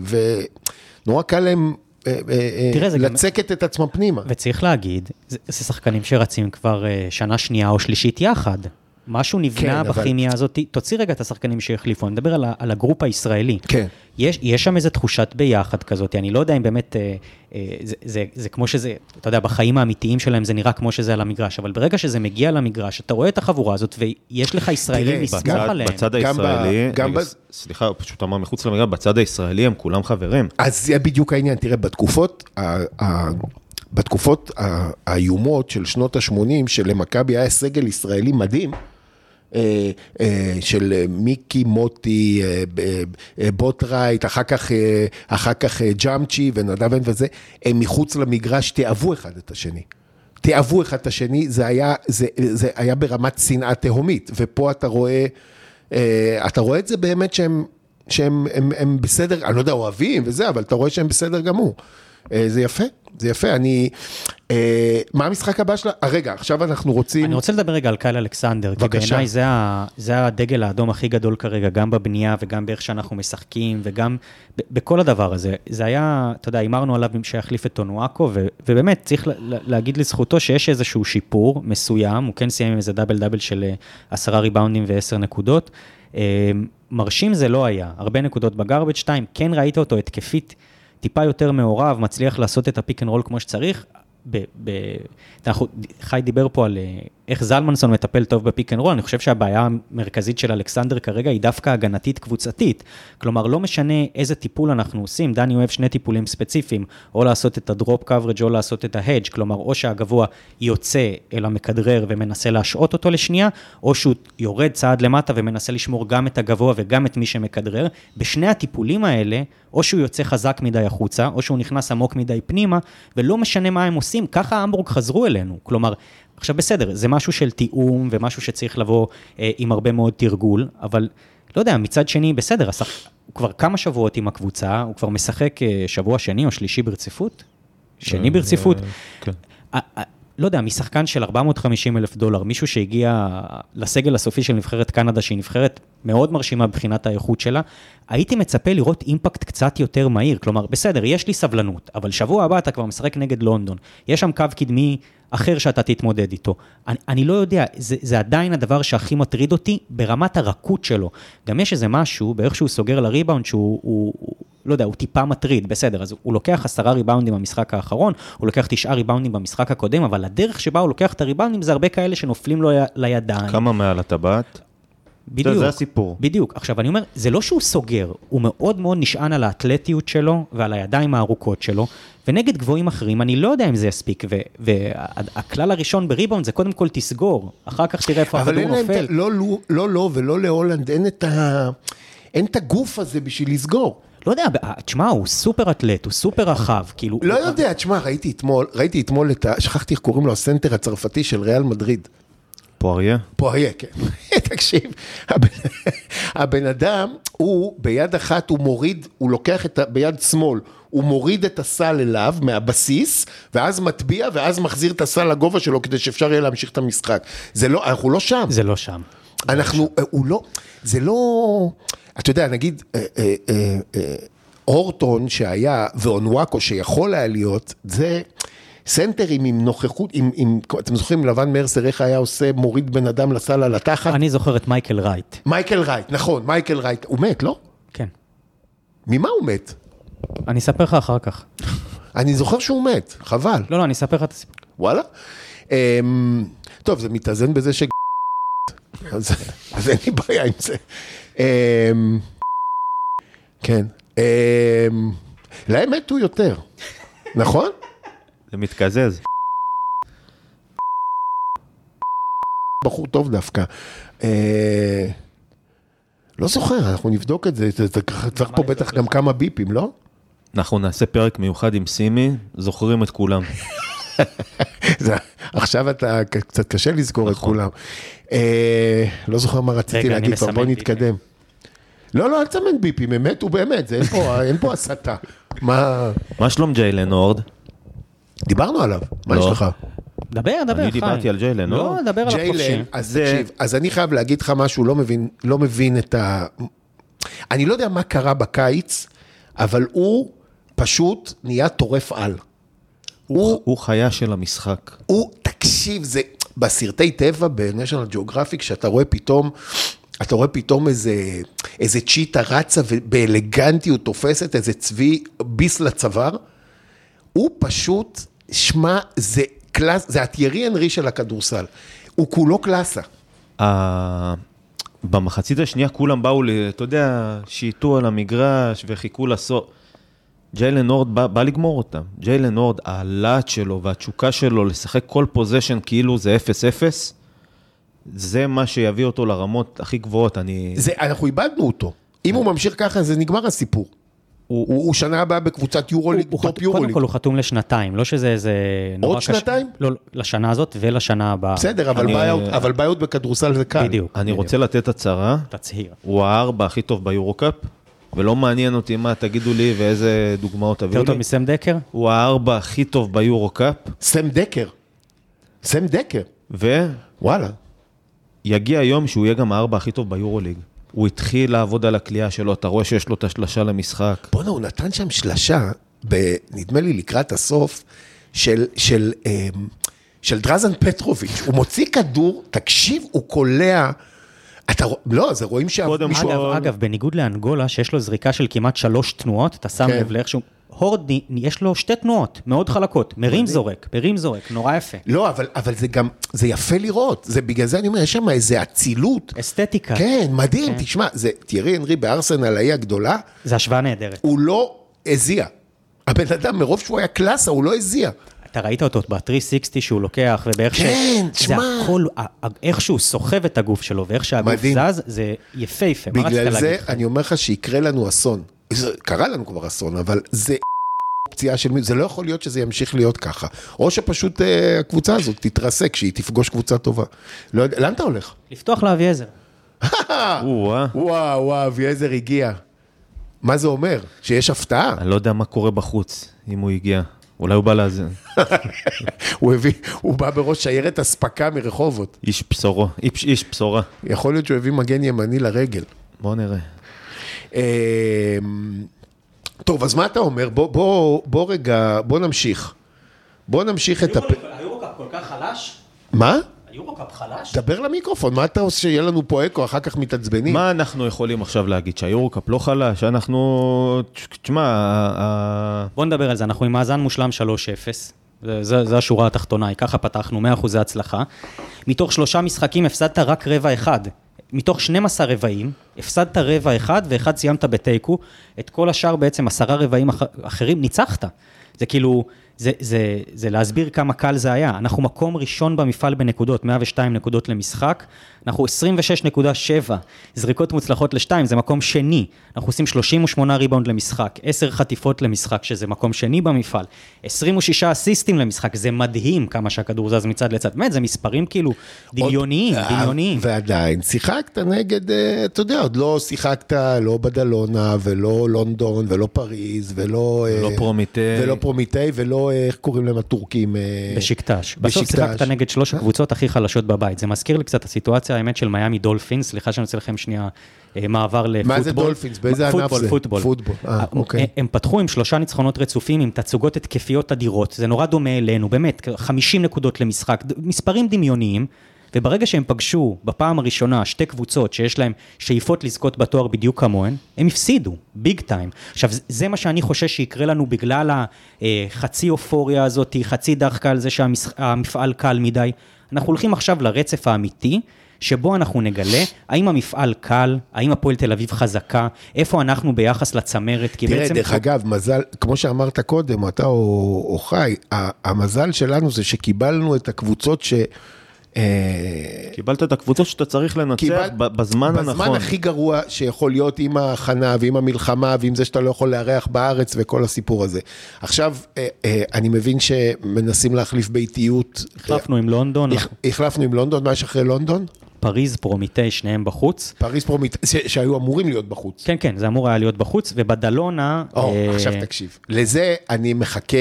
ונורא קל להם אה, אה, תראה, אה, גם- לצקת את עצמם פנימה. וצריך להגיד, זה, זה שחקנים שרצים כבר שנה שנייה או שלישית יחד. משהו נבנה כן, כן, אבל- בכימיה הזאת, תוציא רגע את השחקנים שהחליפו, אני מדבר על, על הגרופ הישראלי. כן. יש, יש שם איזו תחושת ביחד כזאת, אני לא יודע אם באמת, אה, אה, זה, זה, זה כמו שזה, אתה יודע, בחיים האמיתיים שלהם זה נראה כמו שזה על המגרש, אבל ברגע שזה מגיע למגרש, אתה רואה את החבורה הזאת, ויש לך ישראלים לסמוך בצד- עליהם. בצד הישראלי, גם רגע, ב- סליחה, הוא פשוט אמר מחוץ למגרש, בצד הישראלי הם כולם חברים. אז זה בדיוק העניין, תראה, בתקופות, ה- בתקופות האיומות של שנות ה-80, שלמכבי היה סגל ישראלי מדהים, של אה, מיקי מוטי, אה, אה, בוטרייט, אחר כך, אה, אחר כך אה, ג'אמצ'י ונדב בן וזה, הם מחוץ למגרש תיעבו אחד את השני. תיעבו אחד את השני, זה היה, זה, זה היה ברמת שנאה תהומית, ופה אתה רואה, אה, אתה רואה את זה באמת שהם, שהם הם, הם בסדר, אני לא יודע, אוהבים וזה, אבל אתה רואה שהם בסדר גמור. אה, זה יפה, זה יפה, אני... אה, מה המשחק הבא שלה? אה, רגע, עכשיו אנחנו רוצים... אני רוצה לדבר רגע על קייל אלכסנדר, כי בבקשה. בעיניי זה, ה- זה הדגל האדום הכי גדול כרגע, גם בבנייה וגם באיך שאנחנו משחקים, וגם ב- בכל הדבר הזה. זה היה, אתה יודע, הימרנו עליו שיחליף את אונואקו, ו- ובאמת, צריך להגיד לזכותו שיש איזשהו שיפור מסוים, הוא כן סיים עם איזה double double של עשרה ריבאונדים ועשר נקודות. אה, מרשים זה לא היה, הרבה נקודות ב garbage time, כן ראית אותו התקפית. טיפה יותר מעורב, מצליח לעשות את ה pick and roll כמו שצריך. ב, ב, אנחנו, חי דיבר פה על אה, איך זלמנסון מטפל טוב ב pick and roll, אני חושב שהבעיה המרכזית של אלכסנדר כרגע היא דווקא הגנתית קבוצתית. כלומר, לא משנה איזה טיפול אנחנו עושים, דני אוהב שני טיפולים ספציפיים, או לעשות את ה drop coverage או לעשות את ה hedge, כלומר, או שהגבוה יוצא אל המכדרר ומנסה להשהות אותו לשנייה, או שהוא יורד צעד למטה ומנסה לשמור גם את הגבוה וגם את מי שמכדרר. בשני הטיפולים האלה, או שהוא יוצא חזק מדי החוצה, או שהוא נכנס עמוק מדי פנימה, ולא משנה מה הם עושים, ככה המבורג חזרו אלינו. כלומר, עכשיו בסדר, זה משהו של תיאום ומשהו שצריך לבוא אה, עם הרבה מאוד תרגול, אבל לא יודע, מצד שני, בסדר, השח... הוא כבר כמה שבועות עם הקבוצה, הוא כבר משחק אה, שבוע שני או שלישי ברציפות? שני ברציפות. כן. אה, אה, לא יודע, משחקן של 450 אלף דולר, מישהו שהגיע לסגל הסופי של נבחרת קנדה, שהיא נבחרת מאוד מרשימה מבחינת האיכות שלה. הייתי מצפה לראות אימפקט קצת יותר מהיר, כלומר, בסדר, יש לי סבלנות, אבל שבוע הבא אתה כבר משחק נגד לונדון, יש שם קו קדמי אחר שאתה תתמודד איתו. אני, אני לא יודע, זה, זה עדיין הדבר שהכי מטריד אותי ברמת הרכות שלו. גם יש איזה משהו, באיך שהוא סוגר לריבאונד, שהוא, הוא, הוא, לא יודע, הוא טיפה מטריד, בסדר, אז הוא לוקח עשרה ריבאונדים במשחק האחרון, הוא לוקח תשעה ריבאונדים במשחק הקודם, אבל הדרך שבה הוא לוקח את הריבאונדים זה הרבה כאלה שנופלים לו לידיים. כמה מעל הטבעת? בדיוק. זה הסיפור. בדיוק. עכשיו, אני אומר, זה לא שהוא סוגר, הוא מאוד מאוד נשען על האתלטיות שלו ועל הידיים הארוכות שלו, ונגד גבוהים אחרים, אני לא יודע אם זה יספיק, והכלל הראשון בריבאונד זה קודם כל תסגור, אחר כך תראה איפה הכדור נופל. אבל לא, לא, לא, לא ולא להולנד, אין את, ה, אין את הגוף הזה בשביל לסגור. לא יודע, תשמע, הוא סופר אתלט, הוא סופר רחב, כאילו... לא יודע, תשמע, ראיתי אתמול, ראיתי אתמול את ה... שכחתי איך קוראים לו, הסנטר הצרפתי של ריאל מדריד. פואריה? פואריה, כן. תקשיב, הבן, הבן אדם, הוא ביד אחת, הוא מוריד, הוא לוקח את ה... ביד שמאל, הוא מוריד את הסל אליו מהבסיס, ואז מטביע, ואז מחזיר את הסל לגובה שלו, כדי שאפשר יהיה להמשיך את המשחק. זה לא, אנחנו לא שם. זה לא שם. אנחנו, הוא לא, זה לא, אתה יודע, נגיד, אה, אה, אה, אורטון שהיה, ואונוואקו שיכול היה להיות, זה... סנטרים עם נוכחות, עם, עם, אתם זוכרים את בן מרסר, איך היה עושה, מוריד בן אדם לסל על התחת? אני זוכר את מייקל רייט. מייקל רייט, נכון, מייקל רייט. הוא מת, לא? כן. ממה הוא מת? אני אספר לך אחר כך. אני זוכר שהוא מת, חבל. לא, לא, אני אספר לך את הסיפור. וואלה? אמ, טוב, זה מתאזן בזה ש... אז, אז אין לי בעיה עם זה. אמ, כן. אמ, להם מתו יותר, נכון? זה מתקזז. בחור טוב דווקא. אה, לא זוכר, אנחנו נבדוק את זה, צריך פה בטח גם כמה ביפים, לא? אנחנו נעשה פרק מיוחד עם סימי, זוכרים את כולם. עכשיו אתה, קצת קשה לזכור את נכון. כולם. אה, לא זוכר מה רציתי להגיד, כבר בוא נתקדם. לא, לא, אל תסמן ביפים, הם מתו באמת, אין פה הסתה. מה... מה שלום ג'יילן הורד? דיברנו עליו, מה יש לא. לך? דבר, דבר, חיים. אני דיברתי על ג'יילן, לא? לא, דבר על החופשי. ג'יילן, אז תקשיב, אז אני חייב להגיד לך משהו, לא מבין, לא מבין את ה... אני לא יודע מה קרה בקיץ, אבל הוא פשוט נהיה טורף על. הוא, הוא חיה של המשחק. הוא, תקשיב, זה בסרטי טבע ב-National Geographic, שאתה רואה פתאום, אתה רואה פתאום איזה, איזה צ'יטה רצה ובאלגנטיות תופסת איזה צבי bis לצוואר. הוא פשוט, שמע, זה קלאס, זה התיירי אנרי של הכדורסל. הוא כולו קלאסה. במחצית השנייה כולם באו, אתה יודע, שייטו על המגרש וחיכו לסוף. ג'יילן הורד בא, בא לגמור אותם. ג'יילן הורד, הלהט שלו והתשוקה שלו לשחק כל possession כאילו זה 0-0, זה מה שיביא אותו לרמות הכי גבוהות. אני... זה, אנחנו איבדנו אותו. אם הוא ממשיך ככה, זה נגמר הסיפור. הוא, הוא, הוא שנה הבאה בקבוצת יורוליג, top יורוליג. קודם כל הוא חתום לשנתיים, לא שזה איזה. עוד שנתיים? לא, לשנה הזאת ולשנה הבאה. בסדר, אבל, אני... בעיות, אבל בעיות בכדורסל זה קל. בדיוק. אני בדיוק. רוצה לתת הצהרה. תצהיר. הוא הארבע הכי טוב ביורו-קאפ, ולא מעניין אותי מה תגידו לי ואיזה דוגמאות תביאו לי. יותר טוב מסם דקר? הוא הארבע הכי טוב ביורו-קאפ. סם דקר. סם דקר. ו... וואלה. יגיע היום שהוא יהיה גם הארבע הכי טוב ביורוליג. הוא התחיל לעבוד על הכלייה שלו, אתה רואה שיש לו את השלשה למשחק. בואנה, הוא נתן שם שלשה, ב, נדמה לי לקראת הסוף, של, של, אמ, של דרזן פטרוביץ'. הוא מוציא כדור, תקשיב, הוא קולע. אתה רואה, לא, זה רואים שה... אגב, כל... אגב, בניגוד לאנגולה, שיש לו זריקה של כמעט שלוש תנועות, אתה שם כן. לב לאיך שהוא... הורד, יש לו שתי תנועות מאוד חלקות, מרים זורק, מרים זורק, נורא יפה. לא, אבל, אבל זה גם, זה יפה לראות, זה בגלל זה אני אומר, יש שם איזה אצילות. אסתטיקה. כן, מדהים, כן. תשמע, זה תיארי הנרי בארסנל, האי הגדולה. זה השוואה נהדרת. הוא לא הזיע. הבן אדם, מרוב שהוא היה קלאסה, הוא לא הזיע. אתה ראית אותו ב-360 שהוא לוקח, ובאיך ש... כן, תשמע. זה הכל, איך שהוא סוחב את הגוף שלו, ואיך שהגוף מדהים. זז, זה יפהפה. בגלל זה, אני אומר לך שיקרה לנו אסון. זה קרה לנו כבר אסון, אבל זה פציעה של מי, זה לא יכול להיות שזה ימשיך להיות ככה. או שפשוט אה, הקבוצה הזאת תתרסק כשהיא תפגוש קבוצה טובה. לא יודע, לאן אתה הולך? לפתוח לאביעזר. וואו, וואו, אביעזר הגיע. מה זה אומר? שיש הפתעה? אני לא יודע מה קורה בחוץ, אם הוא הגיע. אולי הוא בא לאזן. הוא הביא, הוא בא בראש שיירת אספקה מרחובות. איש בשורו, איש, איש בשורה. יכול להיות שהוא הביא מגן ימני לרגל. בוא נראה. אמ, טוב, אז מה אתה אומר? בוא, בוא, בוא רגע, בוא נמשיך. בוא נמשיך את הפ... היורוקאפ כל כך חלש? מה? היורוקאפ חלש? דבר למיקרופון, מה אתה עושה שיהיה לנו פה אקו, אחר כך מתעצבנים? מה אנחנו יכולים עכשיו להגיד? שהיורוקאפ לא חלש? אנחנו... תשמע, בוא נדבר על זה, אנחנו עם מאזן מושלם 3-0. זה, זה, זה השורה התחתונה, היא ככה פתחנו, 100% הצלחה. מתוך שלושה משחקים הפסדת רק רבע אחד. מתוך 12 רבעים, הפסדת רבע אחד ואחד סיימת בתיקו. את כל השאר בעצם, עשרה רבעים אח, אחרים, ניצחת. זה כאילו, זה, זה, זה להסביר כמה קל זה היה. אנחנו מקום ראשון במפעל בנקודות, 102 נקודות למשחק. אנחנו 26.7 זריקות מוצלחות לשתיים, זה מקום שני. אנחנו עושים 38 ריבאונד למשחק, 10 חטיפות למשחק, שזה מקום שני במפעל. 26 אסיסטים למשחק, זה מדהים כמה שהכדור זז מצד לצד. באמת, זה מספרים כאילו דמיוניים, עוד- אה, דמיוניים. ועדיין, שיחקת נגד, אה, אתה יודע, עוד לא שיחקת לא בדאלונה, ולא לונדון, ולא פריז, ולא... ולא פרומיטי. ולא פרומיטי, ולא, איך קוראים להם הטורקים? בשיקטאש. בסוף. שיחקת נגד שלוש הקבוצות הכי חלשות בבית. זה מזכיר לי קצת את הסיטואציה, האמת, של מיאמי דולפינס. סליחה שאני עושה לכם שנייה אה, מעבר לפוטבול. מה זה דולפינס? באיזה ענף פוטבול, זה? פוטבול. פוטבול, אה, אוקיי. הם- פתחו עם שלושה ניצחונות רצופים, עם תצוגות התקפיות אדירות. זה נורא דומה אלינו, באמת, 50 נקודות למשחק, מספרים דמיוניים. וברגע שהם פגשו בפעם הראשונה שתי קבוצות שיש להם שאיפות לזכות בתואר בדיוק כמוהן, הם הפסידו, ביג טיים. עכשיו, זה- זה מה שאני חושש שיקרה לנו בגלל החצי אופוריה הזאת, חצי דחקה על זה שהמפעל קל מדי. אנחנו הולכים עכשיו לרצף האמיתי, שבו אנחנו נגלה האם המפעל קל, האם הפועל תל אביב חזקה, איפה אנחנו ביחס לצמרת, כי תראה, בעצם... דרך אגב, מזל, כמו שאמרת קודם, אתה או, או חי, המזל שלנו זה שקיבלנו את הקבוצות ש... אה, קיבלת את הקבוצות שאתה צריך לנצח קיבל- ב- בזמן הנכון. בזמן הכי גרוע שיכול להיות עם ההכנה ועם המלחמה ועם זה שאתה לא יכול לארח בארץ וכל הסיפור הזה. עכשיו, אה, אה, אני מבין שמנסים להחליף ביתיות. החלפנו עם לונדון, הח- החלפנו עם לונדון, מה יש אחרי לונדון? פריז, פרומיטי, שניהם בחוץ. פריז פרומית, ש- שהיו אמורים להיות בחוץ. כן, כן, זה אמור היה להיות בחוץ, ובדלונה... או, אה, עכשיו תקשיב. לזה אני מחכה,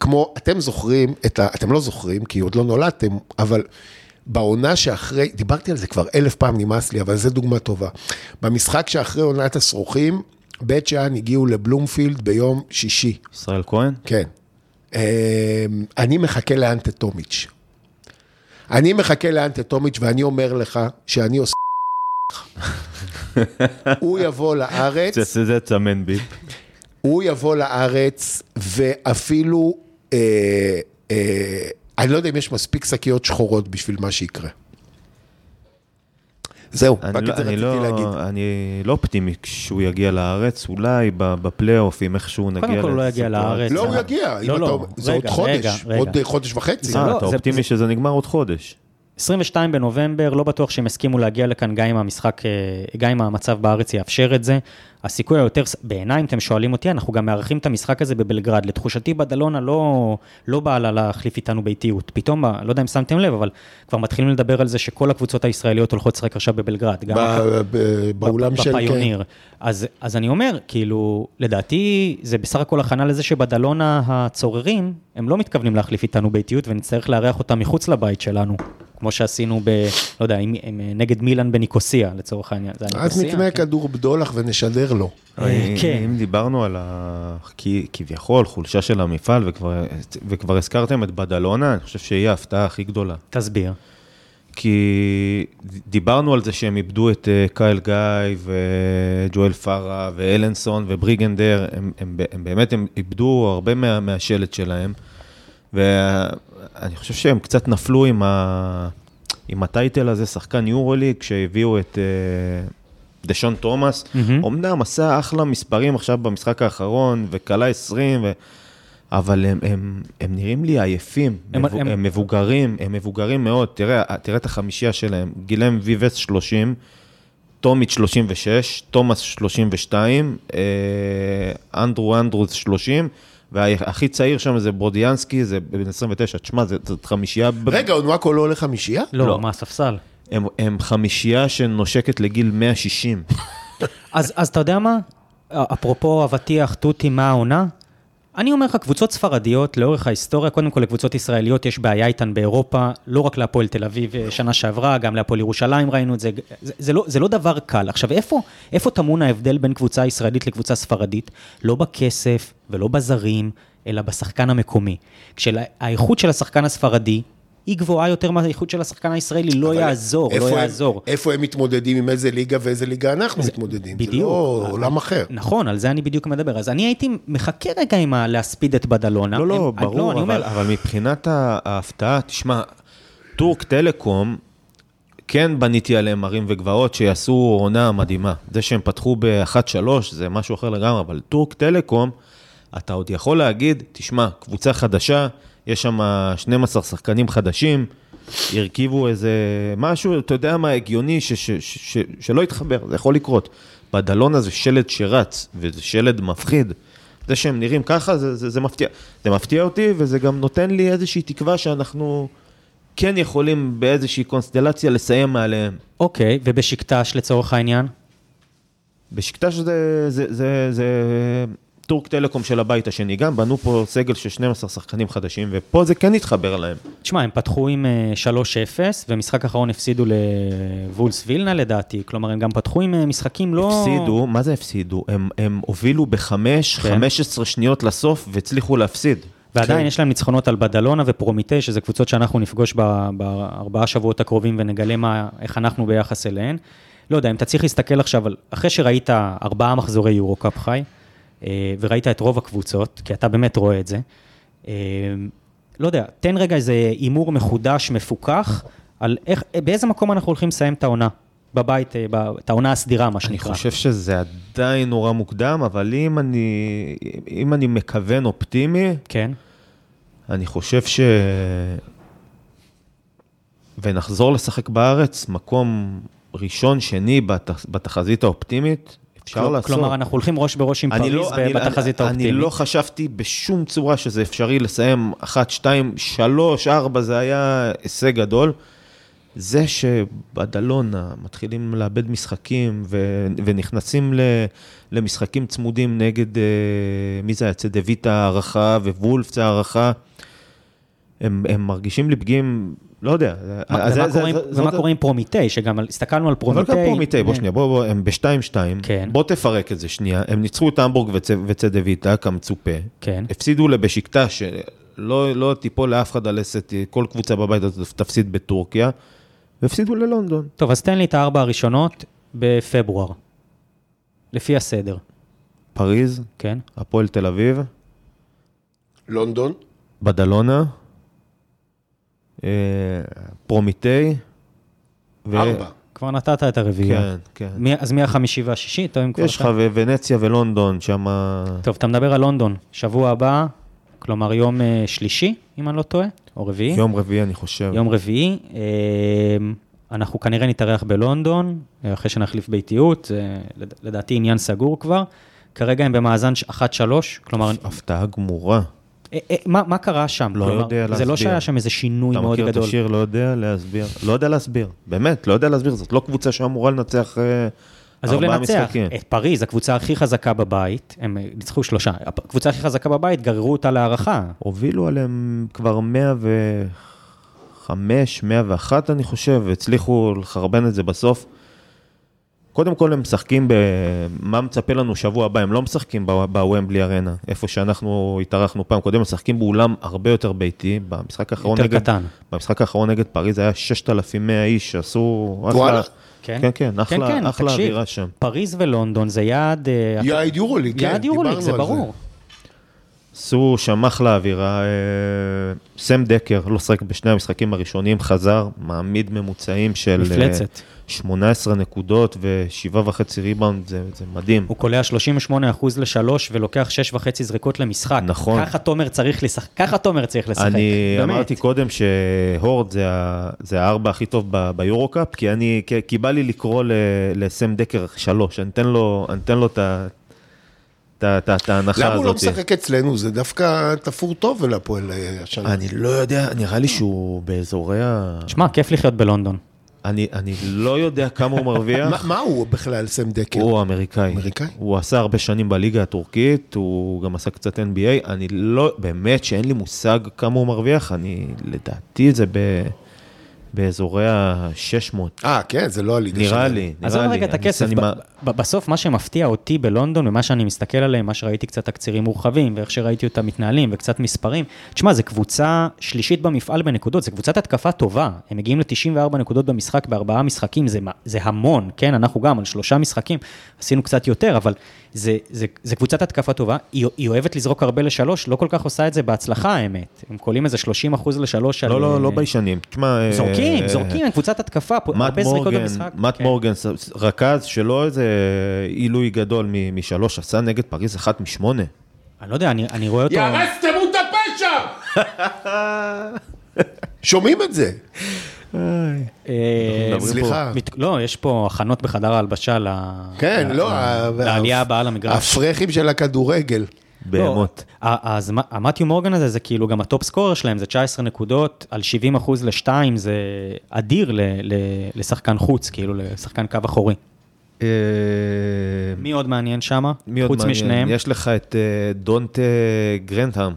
כמו, אתם זוכרים, את ה, אתם לא זוכרים, כי עוד לא נולדתם, אבל בעונה שאחרי, דיברתי על זה כבר אלף פעם, נמאס לי, אבל זו דוגמה טובה. במשחק שאחרי עונת השרוכים, בית שאן הגיעו לבלומפילד ביום שישי. ישראל כהן? כן. אמ, אני מחכה לאנטטומיץ'. אני מחכה לאנטטומיץ' ואני אומר לך שאני עושה... הוא יבוא לארץ, זה- זה צמן בי. הוא יבוא לארץ ואפילו, אה, אה, אני לא יודע אם יש מספיק שקיות שחורות בשביל מה שיקרה. זהו, אני רק לא- את זה אני רציתי לא- להגיד. אני לא אופטימי כשהוא יגיע לארץ, אולי ב- בפלייאוף, אם איכשהו נגיע קודם כל הוא לא יגיע. לארץ. לא, הוא אה, יגיע, לא, אתה לא, זה עוד חודש, רגע, רגע. עוד חודש וחצי. זה אה, לא, אתה זה- אופטימי זה- שזה נגמר עוד חודש. 22 בנובמבר, לא בטוח שהם יסכימו להגיע לכאן גם אם המשחק, אה, גם אם המצב בארץ יאפשר את זה. הסיכוי היותר, בעיניי, אם אתם שואלים אותי, אנחנו גם מארחים את המשחק הזה בבלגרד. לתחושתי, בדלונה לא, לא באה לה להחליף איתנו באיטיות. פתאום, לא יודע אם שמתם לב, אבל כבר מתחילים לדבר על זה שכל הקבוצות הישראליות הולכות לשחק עכשיו בבלגרד. גם ב- ב- באולם של... כן. בפיוניר. אז, אז אני אומר, כאילו, לדעתי זה בסך הכל הכנה לזה שבדלונה הצוררים, הם לא מתכוונים להחליף איתנו באיטיות ונצטרך לארח אותם מחוץ לבית שלנו, כמו שעשינו ב... לא יודע, עם, עם, נגד מילאן בניקוסיה, לצורך העניין. זה אז ניקוסיה, נקנה כן. כדור בדולח ונשדר לו. אה, כן. אם דיברנו על ה... כי- כביכול חולשה של המפעל, וכבר- וכבר הזכרתם את בדלונה, אני חושב שהיא ההפתעה הכי גדולה. תסביר. כי דיברנו על זה שהם איבדו את אה, קייל גיא וג'ואל פארה ואלנסון ובריגנדר, הם, הם, הם באמת, הם איבדו הרבה מה, מהשלט שלהם, ואני חושב שהם קצת נפלו עם, ה, עם הטייטל הזה, שחקן יורוליג, כשהביאו את אה, דשון תומאס, מהמם. אמנם עשה אחלה מספרים עכשיו במשחק האחרון, וכלה 20, ו... אבל הם, הם, הם נראים לי עייפים, הם- הם, הם- הם מבוגרים, הם מבוגרים מאוד, תראה, תראה את החמישייה שלהם, גילם ויבס 30, טומית 36, תומאס 32, אה, אנדרו אנדרוס 30, והכי צעיר שם זה ברודיאנסקי, זה בן 29, תשמע, זאת חמישייה, רגע, אונואקו לא עולה חמישייה? לא, לא. מה, ספסל? הם, הם חמישייה שנושקת לגיל 160. אז, אז אתה יודע מה? אפרופו אבטיח, תותי, מה העונה? אני אומר לך, קבוצות ספרדיות, לאורך ההיסטוריה, קודם כל לקבוצות ישראליות יש בעיה איתן באירופה, לא רק להפועל תל אביב אה, שנה שעברה, גם להפועל ירושלים ראינו את זה, זה, זה, לא, זה לא דבר קל. עכשיו, איפה, איפה טמון ההבדל בין קבוצה ישראלית לקבוצה ספרדית? לא בכסף ולא בזרים, אלא בשחקן המקומי. כשהאיכות של השחקן הספרדי היא גבוהה יותר מהאיכות של השחקן הישראלי, לא אבל יעזור, לא איפה יעזור. הם, איפה הם מתמודדים עם איזה ליגה ואיזה ליגה אנחנו מתמודדים? בדיוק. זה לא עולם אחר. נכון, על זה אני בדיוק מדבר. אז אני הייתי מחכה רגע עם ה- להספיד את בדלונה. לא, לא, הם- ברור, אני אבל, אומר, אבל מבחינת ההפתעה, תשמע, טורק טלקום, כן בניתי עליהם ערים וגבעות שיעשו עונה מדהימה. זה שהם פתחו ב-1-3 זה משהו אחר לגמרי, אבל טורק טלקום, אתה עוד יכול להגיד, תשמע, קבוצה חדשה, יש שם 12 שחקנים חדשים, הרכיבו איזה משהו, אתה יודע מה, הגיוני, ש- ש- ש- שלא יתחבר, זה יכול לקרות. בדלונה זה שלד שרץ, וזה שלד מפחיד. זה שהם נראים ככה, זה, זה, זה מפתיע. זה מפתיע אותי, וזה גם נותן לי איזושהי תקווה שאנחנו כן יכולים באיזושהי קונסטלציה לסיים מעליהם. אוקיי, ובשקטש לצורך העניין? בשקטש זה, זה, זה, זה טורק טלקום של הבית השני, גם בנו פה סגל של 12 שחקנים חדשים, ופה זה כן התחבר להם. תשמע, הם פתחו עם אה, 3-0, ומשחק אחרון הפסידו לוולס וילנה לדעתי, כלומר, הם גם פתחו עם אה, משחקים לא... הפסידו, מה זה הפסידו? הם, הם הובילו בחמש, כן. 15 שניות לסוף והצליחו להפסיד. ועדיין כן. יש להם ניצחונות על בדלונה ופרומיטי, שזה קבוצות שאנחנו נפגוש בארבעה שבועות הקרובים ונגלה מה, איך אנחנו ביחס אליהן. לא יודע, אם אתה צריך להסתכל עכשיו, על, אחרי שראית ארבעה מחזורי יורו-קאפ חי, אה, וראית את רוב הקבוצות, כי אתה באמת רואה את זה, אה, לא יודע, תן רגע איזה הימור מחודש, מפוקח, על איך, באיזה מקום אנחנו הולכים לסיים את העונה. בבית, אה, את העונה הסדירה, מה אני שנקרא. חושב שזה עדיין נורא מוקדם, אבל אם אני, אם אני מכוון אופטימי, כן, אני חושב ש... ונחזור לשחק בארץ, מקום ראשון, שני בת... בתחזית האופטימית, אפשר כל- לעשות. כלומר, אנחנו הולכים ראש בראש עם אני פריז לא- אני- בתחזית אני- האופטימית. אני לא חשבתי בשום צורה שזה אפשרי לסיים 1, 2, 3, 4, זה היה הישג גדול. זה שבדלונה מתחילים לאבד משחקים ו- ונכנסים ל- למשחקים צמודים נגד, אה, מי זה היה? צדוויטה הערכה ווולף זה הערכה. הם, הם מרגישים לי פגיעים, לא יודע. ומה זה- קורה עם- פרומיטי, שגם על- הסתכלנו על אבל פרומיטי. גם פרומיטי, בוא אה, שנייה, בוא, בוא, הם ב-2-2, כן. בוא תפרק את זה שנייה, הם ניצחו את המבורג וצ- וצדוויטה כמצופה, כן. הפסידו לבשיקטה, שלא לא תיפול לאף אחד הלסת, כל קבוצה בבית הזאת תפסיד בטורקיה, והפסידו ללונדון. טוב, אז תן לי את הארבע הראשונות בפברואר. לפי הסדר, פריז, כן? הפועל תל אביב, לונדון, בדלונה, פרומיטי, ו- ארבע. כבר נתת את הרביעייה. כן, כן. מי- אז מי החמישי והשישי? טוב, אם כבר יש לך ונציה ולונדון, שם... טוב, אתה מדבר על לונדון, שבוע הבא, כלומר יום אה, שלישי, אם אני לא טועה, או רביעי. יום רביעי, אני חושב. יום רביעי. אה, אנחנו כנראה נתארח בלונדון, אה, אחרי שנחליף ביתיות, לדעתי עניין סגור כבר. כרגע הם במאזן ש- 1-3, כלומר, הפתעה גמורה. אה, אה, מה מה קרה שם? לא יודע זה לא להסביר. שהיה שם איזה שינוי אתה מאוד מכיר את גדול. השיר, לא יודע להסביר. לא יודע להסביר. באמת, לא יודע להסביר. זאת לא קבוצה שאמורה לנצח אה, עזוב ארבעה לנצח, משחקים. את פריז, הקבוצה הכי חזקה בבית, הם ניצחו שלושה, הקבוצה הכי חזקה בבית, גררו אותה להערכה. הובילו עליהם כבר 105, 101, אני חושב, והצליחו לחרבן את זה בסוף. קודם כל הם משחקים ב... מה מצפה לנו שבוע הבא? הם לא משחקים בוומבלי ארנה, איפה שאנחנו התארחנו פעם קודם, הם משחקים באולם הרבה יותר ביתי. במשחק האחרון יותר נגד... קטן. במשחק האחרון נגד פריז היה 6,100 איש שעשו... וואלה. כן? כן, כן, אחלה, כן, אחלה תקשיב, אווירה שם. פריז ולונדון זה יעד... אה, יעד יורוליג, כן, יעד יורוליג, דיברנו זה על ברור. עשו שם אחלה אווירה. אה, סם דקר, לא שחק בשני המשחקים הראשונים, חזר, מעמיד ממוצעים של... אה, מפלצת. 18 נקודות ושבעה וחצי ריבאונד, זה, זה מדהים. הוא קולע 38% לשלוש ולוקח 6.5 זריקות למשחק. נכון. ככה תומר צריך לשחק, ככה תומר צריך לשחק. אני באמת. אמרתי קודם שהורד זה, ה- זה הארבע הכי טוב ב- ביורו-קאפ, כי אני, כי- כי בא לי לקרוא ל- לסם דקר שלוש, אני אתן לו, אני אתן לו את ה- את ההנחה למה הזאת. הוא לא משחק אצלנו? זה דווקא תפור טוב להפועל אה, השנה. אני לא יודע, נראה לי שהוא באזורי ה... שמע, כיף לחיות בלונדון. אני, אני לא יודע כמה הוא מרוויח. מה- מה הוא בכלל, סם דקר? הוא אמריקאי. אמריקאי? הוא עשה הרבה שנים בליגה הטורקית, הוא גם עשה קצת NBA. אני לא, באמת שאין לי מושג כמה הוא מרוויח, אני, לדעתי זה ב, באזורי ה-600. אה, כן, זה לא הליגה נראה. לי, עזוב נראה לי. רגע את אני- הכסף, אני בסוף מה שמפתיע אותי בלונדון, ומה שאני מסתכל עליהם, מה שראיתי קצת תקצירים מורחבים, ואיך שראיתי אותם מתנהלים, וקצת מספרים, תשמע, זו קבוצה שלישית במפעל בנקודות, זו קבוצת התקפה טובה, הם מגיעים ל-94 נקודות במשחק בארבעה משחקים, זה, זה המון, כן, אנחנו גם על שלושה משחקים, עשינו קצת יותר, אבל זה, זה, זה קבוצת התקפה טובה, היא, היא אוהבת לזרוק הרבה לשלוש, לא כל כך עושה את זה בהצלחה, האמת, הם קולים איזה 30 אחוז לשלוש על... לא, לא, לא אה, ביישנים. תשמע... אה, זורקים, זורקים, הם קבוצת התקפה, הרבה זריקות במשחק. מאט כן. מורגן, ס- רכז שלא איזה עילוי גדול משלוש, עשה נגד פריז אחת משמונה. אני לא יודע, אני, רואה אותו... ירסתם את הפה שם! שומעים את זה? אה, סליחה. לא, יש פה הכנות בחדר ההלבשה. כן, לא, לעלייה הבאה למגרש. הפרחים של הכדורגל. בהמות. לא, ה- אז המתיו מורגן הזה, זה כאילו גם הטופ סקורר שלהם, זה 19 נקודות, על 70 אחוז לשתיים, זה אדיר לשחקן חוץ, כאילו לשחקן קו אחורי. אה, מי עוד מעניין שם? מי עוד חוץ? משניהם? יש לך את אה, דונטה גרנטהאם,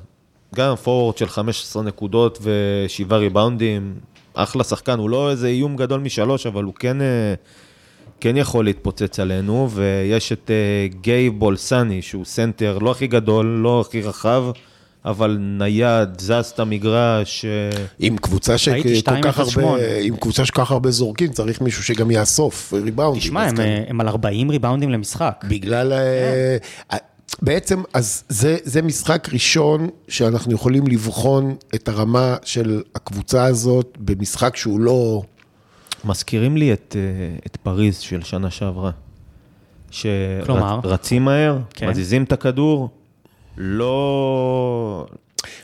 גם forward של 15 נקודות ושבעה ריבאונדים, אחלה שחקן, הוא לא איזה איום גדול משלוש, אבל הוא כן, אה, כן יכול להתפוצץ עלינו, ויש את אה, גיי בולסני, שהוא סנטר לא הכי גדול, לא הכי רחב, אבל נייד, זז את המגרש, אה, עם קבוצה שכל כך 2.08. הרבה, עם קבוצה שכל כך הרבה זורקים, צריך מישהו שגם יאסוף ריבאונדים. תשמע, הם, כן. אה, הם על 40 ריבאונדים למשחק. בגלל... אה, בעצם, אז זה, זה משחק ראשון שאנחנו יכולים לבחון את הרמה של הקבוצה הזאת במשחק שהוא לא... מזכירים לי את, אה, את פריז של שנה שעברה. כלומר? שרצים מהר, כן. מזיזים את הכדור, לא...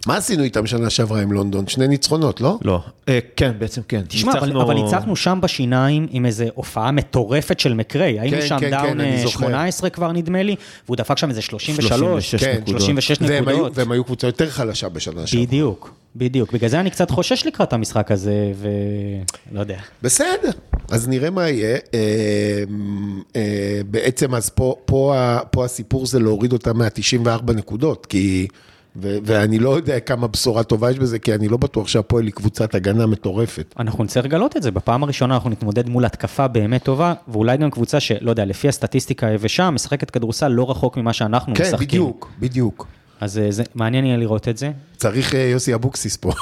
מה עשינו איתם שנה שעברה עם לונדון? שני ניצחונות, לא? לא. אה, כן, בעצם כן. תשמע, אבל, אבל ניצחנו שם בשיניים עם איזו הופעה מטורפת של מקריי. היינו כן, שם כן, דאון כן, אני אה, זוכר. 18 כבר נדמה לי, והוא דפק שם איזה 33, 36 כן, נקודות. 36 והם היו, נקודות. והם היו קבוצה יותר חלשה בשנה שעברה. בדיוק, בדיוק. בגלל זה אני קצת חושש לקראת המשחק הזה, ולא יודע. בסדר, אז נראה מה יהיה. אה, אה, בעצם אז פה, פה, ה- פה הסיפור זה להוריד אותה מה-94 נקודות, כי... ו- ואני לא יודע כמה בשורה טובה יש בזה, כי אני לא בטוח שהפועל היא קבוצת הגנה מטורפת. אנחנו נצטרך לגלות את זה. בפעם הראשונה אנחנו נתמודד מול התקפה באמת טובה, ואולי גם קבוצה שלא יודע, לפי הסטטיסטיקה היבשה, משחקת כדורסל לא רחוק ממה שאנחנו כן, משחקים. בדיוק, בדיוק. אז אה, זה מעניין יהיה לראות את זה. צריך אה, יוסי אבוקסיס פה.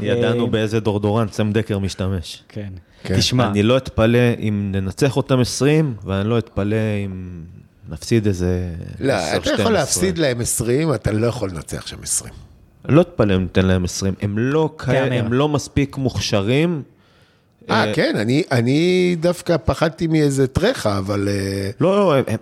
ידענו אה, באיזה דורדורנט סם דקר משתמש. כן. כן. תשמע, אני לא אתפלא אם ננצח אותם 20, ואני לא אתפלא אם נפסיד איזה... לא, 10, אתה יכול 12. להפסיד להם 20, אתה לא יכול לנצח שם 20. לא אתפלא אם ניתן להם 20. הם לא, כאלה, תהמר. הם לא מספיק מוכשרים. אה, כן, אני, אני דווקא פחדתי מאיזה טרחה, אבל... אה, לא, לא, הם- הם-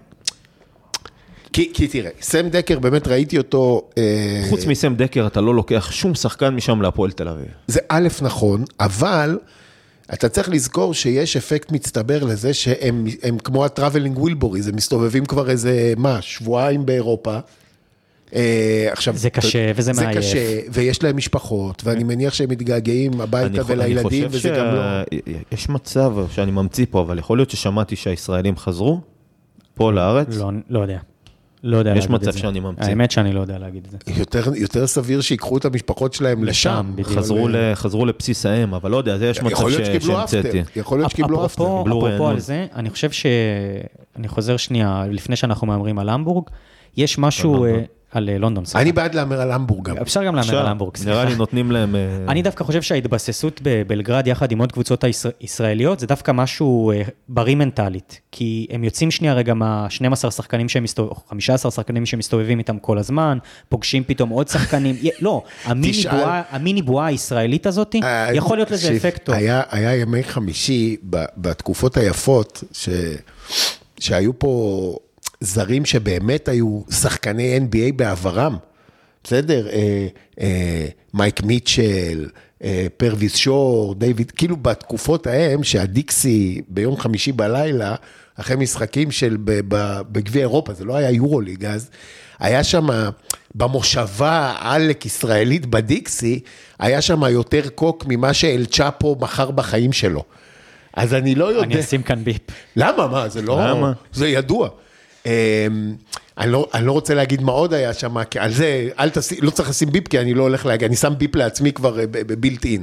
כי, כי תראה, סם דקר, באמת ראיתי אותו... אה, חוץ מסם דקר, אתה לא לוקח שום שחקן משם להפועל תל אביב. זה א', נכון, אבל אתה צריך לזכור שיש אפקט מצטבר לזה שהם הם כמו ה Traveling Wilburys, זה מסתובבים כבר איזה, מה, שבועיים באירופה. אה, עכשיו, זה קשה וזה זה מעייף. קשה, ויש להם משפחות, ואני מניח שהם מתגעגעים הביתה ולילדים, וזה גם לא... יש מצב שאני ממציא פה, אבל יכול להיות ששמעתי שהישראלים חזרו פה לארץ. לא, לא יודע. לא יודע יש להגיד את מצב זה. שאני ממציא. האמת שאני לא יודע להגיד את זה. יותר, יותר סביר שיקחו את המשפחות שלהם לשם. לשם. חזרו, ל, חזרו לבסיס האם, אבל לא יודע, זה יש מצב יכול להיות ש- שקיבלו אפטר, שהמצאתי. יכול להיות שקיבלו אפטר. אפרופו. על זה, אני חושב ש... אני חוזר שנייה, לפני שאנחנו מהמרים על המבורג, יש משהו... אה, על אה, לונדון, סליחה. אני בעד להמר על המבורג גם. אפשר גם להמר על המבורג, סליחה. נראה לי נותנים להם... אה, אני דווקא חושב שההתבססות בבלגרד יחד עם עוד קבוצות הישראל- ישראליות, זה דווקא משהו בריא מנטלית. כי הם יוצאים שנייה רגע מה-12 שחקנים שהם מסתובבים, 15 שחקנים שמסתובבים איתם כל הזמן, פוגשים פתאום עוד שחקנים. לא, המיני בועה- הישראלית הזאת, יכול להיות לזה אפקט טוב. היה, ימי חמישי ב- בתקופות היפות, ש, שהיו פה זרים שבאמת היו שחקני NBA בעברם. בסדר? אה, אה, מייק מיטשל, אה, פרוויס שור, דיוויד, כאילו בתקופות ההם שהדיקסי ביום חמישי בלילה, אחרי משחקים של בגביע אירופה, זה לא היה יורוליג אז, היה שם, במושבה עלק ישראלית בדיקסי, היה שם יותר קוק ממה שאל צ'אפו מכר בחיים שלו. אז אני לא יודע... אני אשים כאן ביפ. למה? מה? זה לא... למה? זה ידוע. אמ, אני לא, אני לא רוצה להגיד מה עוד היה שם, כי על זה, אל תשים, לא צריך לשים ביפ, כי אני לא הולך להגיד, אני שם ביפ לעצמי כבר בבילט אין.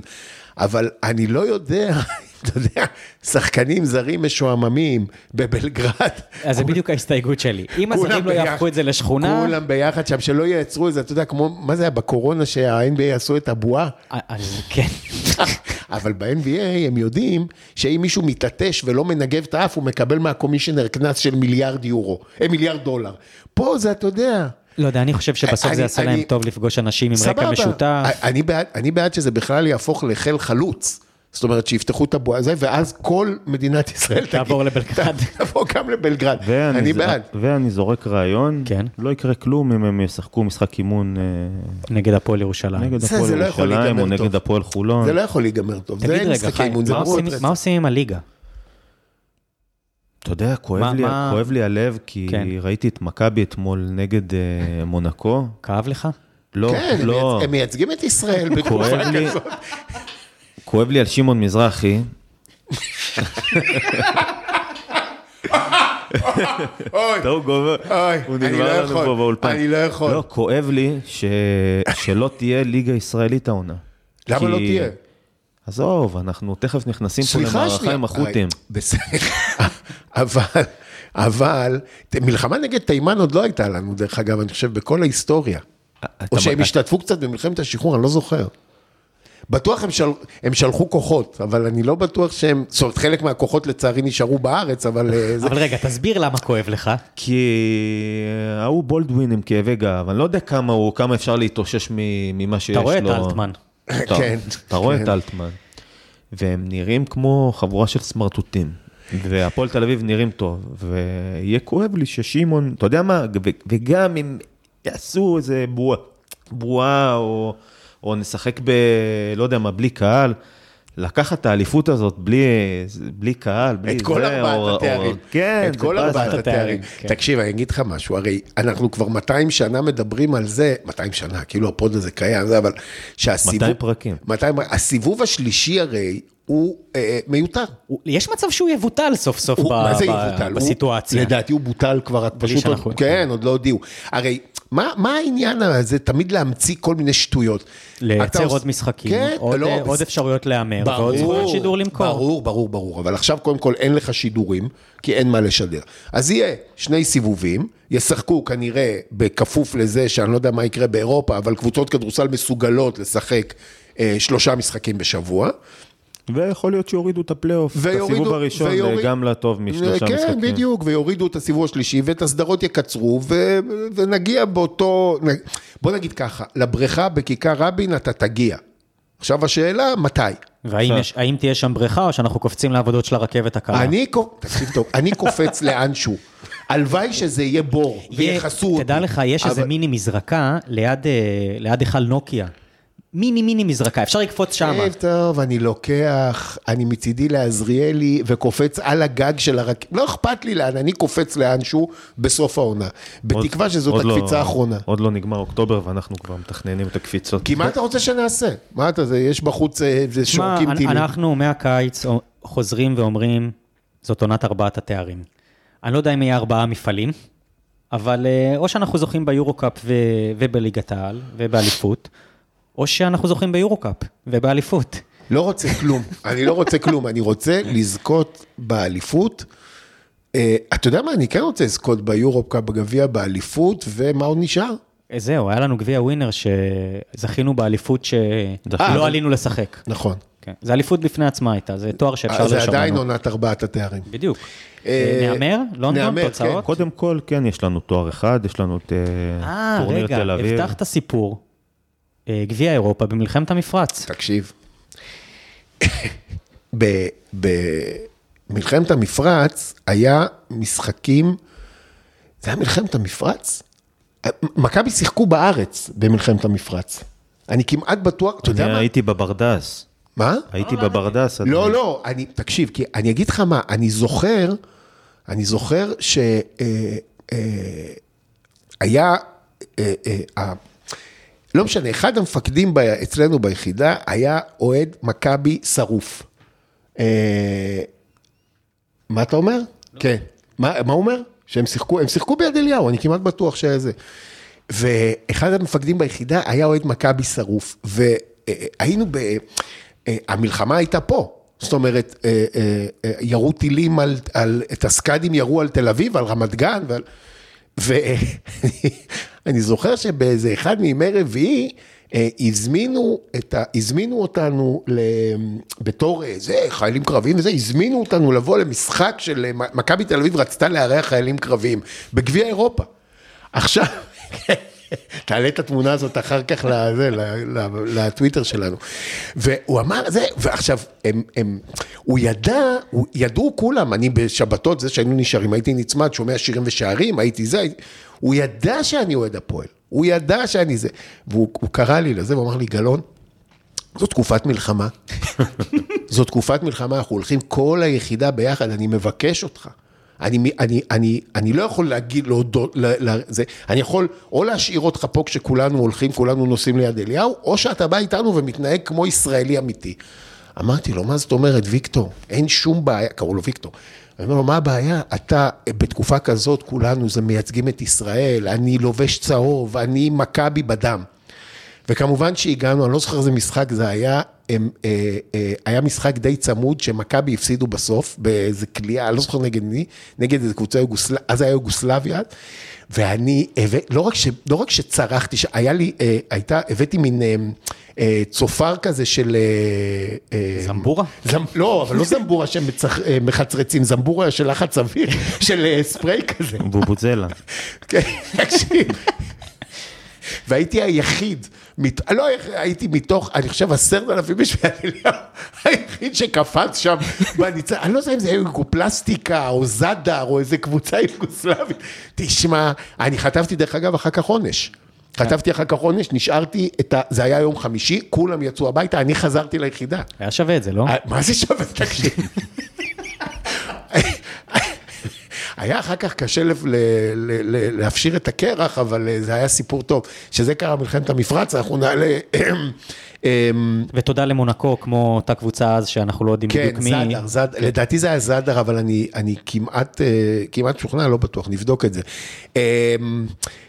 אבל אני לא יודע, אתה יודע, שחקנים זרים משועממים בבלגרד. אז זה בדיוק ההסתייגות שלי. אם הזרים לא יהפכו את זה לשכונה, כולם ביחד שם, שלא ייצרו את זה, אתה יודע, כמו, מה זה היה בקורונה שה-NBA עשו את הבועה? אז כן. אבל ב-NBA הם יודעים שאם מישהו מתעטש ולא מנגב את האף, הוא מקבל מהקומישיונר קנס של מיליארד יורו, אה, מיליארד דולר. פה זה, אתה יודע, לא יודע, אני חושב שבסוף אני- זה יעשה להם טוב לפגוש אנשים עם רקע סבבה. משותף. אני בעד, אני בעד שזה בכלל יהפוך לחיל חלוץ. זאת אומרת, שיפתחו את הבועה הזה, ואז כל מדינת ישראל תגיד... תעבור לבלגרד. תעבור גם לבלגרד. ואני אני בעד. ואני זורק רעיון, כן. לא יקרה כלום אם הם ישחקו משחק אימון אה, נגד הפועל ירושלים. נגד זה- הפועל לא ירושלים או נגד טוב. הפועל חולון. זה לא יכול להיגמר טוב. זה תגיד רגע, משחקי חיים, אימון, זה מה ברור. עושים- מה עושים עם הליגה? אתה יודע, כואב, מה- לי, מה- כואב לי הלב, כי כן. ראיתי את מכבי אתמול נגד אה, מונקו. כאב לך? לא, כן, לא, מייצ- הם מייצגים את ישראל בתקופה כזאת. כואב לי על שמעון מזרחי, אוי, אוי, הוא נגמר לא לנו פה באולפן. אני לא יכול. לא, כואב לי. שלא תהיה ליגה ישראלית העונה. למה לא תהיה? עזוב, אנחנו תכף נכנסים פה למערכה. עם החות'ים. אה, בסדר, אבל, אבל, מלחמה נגד תימן עוד לא הייתה לנו, דרך אגב, אני חושב, בכל ההיסטוריה. אתה- או שהם השתתפו קצת במלחמת השחרור, אני לא זוכר. בטוח הם, של... הם שלחו כוחות, אבל אני לא בטוח שהם, זאת אומרת, חלק מהכוחות לצערי נשארו בארץ, אבל אה, זה... אבל רגע, תסביר למה כואב לך. כי ההוא בולדווין עם כאבי גב, אני לא יודע כמה הוא, כמה אפשר להתאושש ממה שיש אתה לו. רואה את אלטמן. אתה- כן, אתה רואה כן. את אלטמן. והם נראים כמו חבורה של סמרטוטים. והפועל תל אביב נראים טוב, ויהיה כואב לי ששמעון, אתה יודע מה, ו- וגם אם יעשו איזה בועה, בועה או, או נשחק ב... לא יודע מה, בלי קהל, לקחת את האליפות הזאת בלי, בלי קהל, בלי את כל זה, או- ארבעת או- התארים. כן, את זה כל. ארבעת התארים. כן. תקשיב, אני אגיד לך משהו, הרי אנחנו כבר 200 שנה מדברים על זה, 200 שנה, כאילו הפוד הזה קיים, זה, אבל שהסיבוב... 200 פרקים. 200, הסיבוב השלישי הרי הוא אה, מיותר. הוא- יש מצב שהוא יבוטל סוף סוף הוא, ב- מה זה ב- יבוטל? בסיטואציה. הוא, לדעתי הוא בוטל כבר, רק פשוט עוד, כן, עוד לא הודיעו. הרי, מה, מה העניין הזה, תמיד להמציא כל מיני שטויות? לייצר עוש- עוד משחקים, כן, עוד, לא, אה, בס- עוד אפשרויות להמר, ועוד זכויות שידור למכור. ברור, ברור, ברור, אבל עכשיו קודם כל אין לך שידורים, כי אין מה לשדר. אז יהיה שני סיבובים, ישחקו כנראה בכפוף לזה שאני לא יודע מה יקרה באירופה, אבל קבוצות כדורסל מסוגלות לשחק אה, שלושה משחקים בשבוע. ויכול להיות שיורידו את הפלייאוף, את הסיבוב הראשון, ויוריד- גם לטוב משלושה כן, משחקים. בדיוק, ויורידו את הסיבוב השלישי ואת הסדרות יקצרו, ו... ונגיע באותו... בוא נגיד ככה, לבריכה בכיכר רבין אתה תגיע. עכשיו השאלה, מתי? והאם יש- האם תהיה שם בריכה, או שאנחנו קופצים לעבודות של הרכבת הקלה? אני, תקשיב טוב, אני קופץ לאנשהו. הלוואי שזה יהיה בור, ויכסו אותי. תדע לך, יש איזה אבל- מיני מזרקה ליד, אה, ליד היכל נוקיה. מיני מיני מזרקה, אפשר לקפוץ שמה. טוב, טוב, אני לוקח, אני מצידי לעזריאלי וקופץ על הגג של הרכבת, לא אכפת לי לאן, אני קופץ לאנשהו בסוף העונה. בתקווה שזאת עוד לא- הקפיצה האחרונה. עוד לא נגמר אוקטובר ואנחנו כבר מתכננים את הקפיצות. כי מה אתה רוצה שנעשה? מה אתה, זה, יש בחוץ, אה, זה שורקים טילים. אנחנו מהקיץ חוזרים ואומרים, זאת עונת ארבעת התארים. אני לא יודע אם יהיה ארבעה מפעלים, אבל אה, או שאנחנו זוכים ביורו-קאפ ובליגת העל ובאליפות, או שאנחנו זוכים ביורו-קאפ ובאליפות. לא רוצה כלום, אני לא רוצה כלום, אני רוצה לזכות באליפות. אה, אתה יודע מה, אני כן רוצה לזכות ביורופקאפ, בגביע, באליפות, ומה עוד נשאר? אה, זהו, היה לנו גביע ווינר שזכינו באליפות אה, שלא אבל- עלינו לשחק. נכון. כן. זה אליפות בפני עצמה הייתה, זה תואר שאפשר אז זה לרשום עדיין לנו. עונת ארבעת התארים. בדיוק. אה, נהמר? לונדון? כן. תוצאות? קודם כל, כן, יש לנו תואר אחד, יש לנו את אה, אה, טורניר רגע, תל אביב. הבטחת סיפור. אה, גביע אירופה במלחמת המפרץ. תקשיב. במלחמת המפרץ היה משחקים, זה היה מלחמת המפרץ? מכבי שיחקו בארץ במלחמת המפרץ. אני כמעט בטוח, אתה יודע אני מה? הייתי בברדס. מה? הייתי בברדס. לא. לא, אני, תקשיב, כי אני אגיד לך מה, אני זוכר, אני זוכר שהיה, לא משנה, אחד המפקדים ב, אצלנו ביחידה היה אוהד מכבי שרוף. אה, מה אתה אומר? כן. מה, מה הוא אומר? שהם שיחקו, הם שיחקו ביד אליהו, אני כמעט בטוח שזה. ואחד המפקדים ביחידה היה אוהד מכבי שרוף, והיינו ב... אה, המלחמה הייתה פה. זאת אומרת, אה, אה, ירו טילים על, על, את הסקאדים ירו על תל אביב, על רמת גן, ועל... ואני זוכר שבאיזה אחד מימי רביעי, אה, הזמינו, את ה, הזמינו אותנו בתור זה, חיילים קרביים וזה, הזמינו אותנו לבוא למשחק של אה, מכבי תל אביב רצתה לארח חיילים קרביים, בגביע אירופה. עכשיו, תעלה את התמונה הזאת אחר כך לזה, לטוויטר שלנו. והוא אמר, זה, ועכשיו, הם, הם, הוא ידע, הוא, ידעו כולם, אני בשבתות, זה שהיינו נשארים, הייתי נצמד, שומע שירים ושערים, הייתי זה, הייתי, הוא ידע שאני אוהד הפועל, הוא ידע שאני זה, והוא הוא קרא לי לזה, הוא אמר לי, גלאון, זו תקופת מלחמה. זו תקופת מלחמה, אנחנו הולכים כל היחידה ביחד, אני מבקש אותך. אני, אני, אני, אני לא יכול להגיד, להודות, ל- ל- זה, אני יכול או להשאיר אותך פה כשכולנו הולכים, כולנו נוסעים ליד אליהו, או שאתה בא איתנו ומתנהג כמו ישראלי אמיתי. אמרתי לו, מה זאת אומרת, ויקטור? אין שום בעיה, קראו לו ויקטור. אני אומר לו, מה הבעיה? אתה, בתקופה כזאת, כולנו זה מייצגים את ישראל, אני לובש צהוב, אני מכבי בדם. וכמובן שהגענו, אני לא זוכר איזה משחק זה היה, הם, אה, אה, היה משחק די צמוד שמכבי הפסידו בסוף, באיזה אני לא זוכר נגד מי, נגד איזה קבוצה יוגוסלביה, אז היה יוגוסלביה, ואני, הבא- לא רק, ש, לא רק שצרחתי, היה לי, אה, הייתה, הבאתי מין אה, אה, צופר כזה של... אה, אה, זמבורה? זמ, לא, אבל לא זמבורה שמחצרצים, זמבורה של לחץ אוויר, של אה, ספרי כזה. בובוזלה. כן, תקשיב. והייתי היחיד, מת- לא, הייתי מתוך, אני חושב, עשרת אלפים איש היחיד שקפץ שם בניצן, אני לא יודע אם זה היה יוגופלסטיקה, או זאדר, או איזה קבוצה יוגוסלבית. תשמע, אני חטפתי דרך אגב אחר כך עונש. חטפתי אחר כך עונש, נשארתי, ה... זה היה יום חמישי, כולם יצאו הביתה, אני חזרתי ליחידה. היה שווה את זה, לא? אה, מה זה שווה? תקשיב. היה אחר כך קשה ל- ל- ל- ל- להפשיר את הקרח, אבל אה, זה היה סיפור טוב. שזה קרה מלחמת המפרץ, אנחנו נעלה... ותודה למונקו, כמו אותה קבוצה אז, שאנחנו לא יודעים כן, בדיוק מי. זאדר, זאדר, לדעתי זה היה זאדר, אבל אני, אני כמעט, אה, כמעט משוכנע, לא בטוח, נבדוק את זה.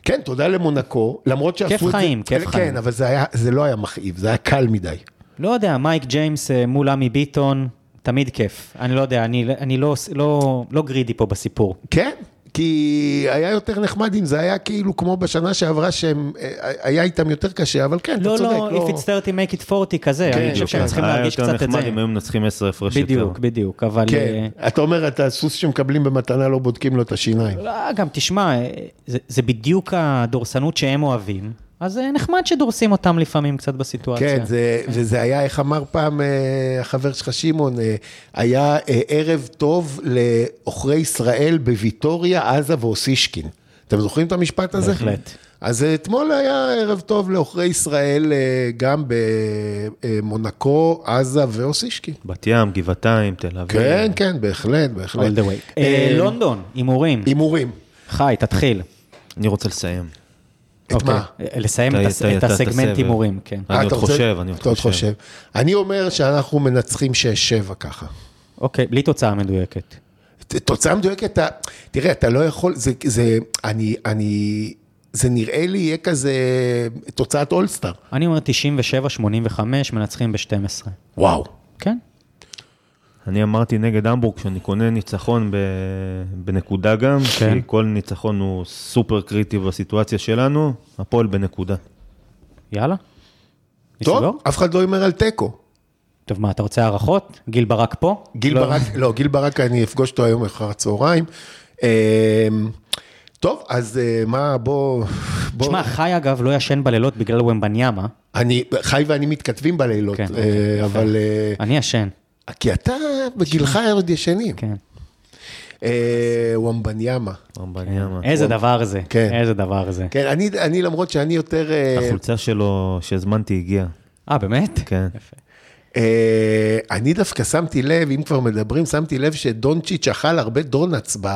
כן, תודה למונקו, למרות שעשו את כיף זה... חיים, כיף כן, חיים. אבל זה, היה, זה לא היה מכאיב, זה היה קל מדי. לא יודע, מייק ג'יימס אה, מול עמי ביטון, תמיד כיף. אני לא יודע, אני, אני לא, לא, לא גרידי פה בסיפור. כן, כי היה יותר נחמד אם זה היה כאילו כמו בשנה שעברה שהם, אה, היה איתם יותר קשה, אבל כן, אתה לא, צודק. לא, if it's 30, make it 40 כזה, כן, אני חושב שהם. צריכים להרגיש היה קצת יותר את זה. נחמד אם היו מנצחים 10 הפרש יותר. בדיוק, בדיוק, אבל... כן, אה, אתה אומר, אתה סוס שמקבלים במתנה, לא בודקים לו את השיניים. לא, גם תשמע, אה, זה, זה בדיוק הדורסנות שהם אוהבים, אז אה, נחמד שדורסים אותם לפעמים קצת בסיטואציה. כן, זה, וזה היה, איך אמר פעם אה, החבר שלך שמעון, אה, היה ערב טוב לעוכרי ישראל בוויטוריה, עזה ואוסישקין. אתם זוכרים את המשפט הזה? בהחלט. אז אתמול היה ערב טוב לעוכרי ישראל גם במונקו, עזה ואוסישקין. בת ים, גבעתיים, תל אביב. כן, כן, בהחלט, בהחלט. all the way. לונדון, הימורים. הימורים. חי, תתחיל. אני רוצה לסיים. את אוקיי. מה? אה, לסיים את הסגמנט. הימורים, כן. אני אה, עוד אתה רוצה- חושב, אני עוד עוד חושב. אני אומר שאנחנו מנצחים 6-7 ככה. אוקיי, בלי תוצאה מדויקת. תוצאה מדויקת, תראה, אתה לא יכול, זה, זה, אני, אני, זה נראה לי יהיה כזה תוצאת אולסטאר. אני אומר 97-85, מנצחים ב-12. וואו. כן. אני אמרתי נגד המבורג שאני קונה ניצחון ב... בנקודה גם, כן. כי כל ניצחון הוא סופר קריטי בסיטואציה שלנו, הפועל בנקודה. יאללה. טוב, נסגור? אף אחד לא הימר על תיקו. טוב, מה, אתה רוצה הערכות? גיל ברק פה? גיל לא. ברק, לא, גיל ברק, אני אפגוש אותו היום אחר הצהריים. אמ, טוב, אז אה, מה, בוא, בוא, תשמע, חי אגב לא ישן בלילות בגלל ומבניאמה. אני, חי ואני מתכתבים בלילות, כן, אה, אוקיי, אבל, אה, אני ישן, כי אתה בגילך עוד ישנים. כן. אה, וומבניאמה. רמבניאמה. איזה דבר זה, כן. איזה דבר זה. כן, אני, אני למרות שאני יותר... אה, החולצה שלו שהזמנתי הגיעה. אה, באמת? כן. יפה. אה, אני דווקא שמתי לב, אם כבר מדברים, שמתי לב שדונצ'יץ' אכל הרבה דונלדס ב...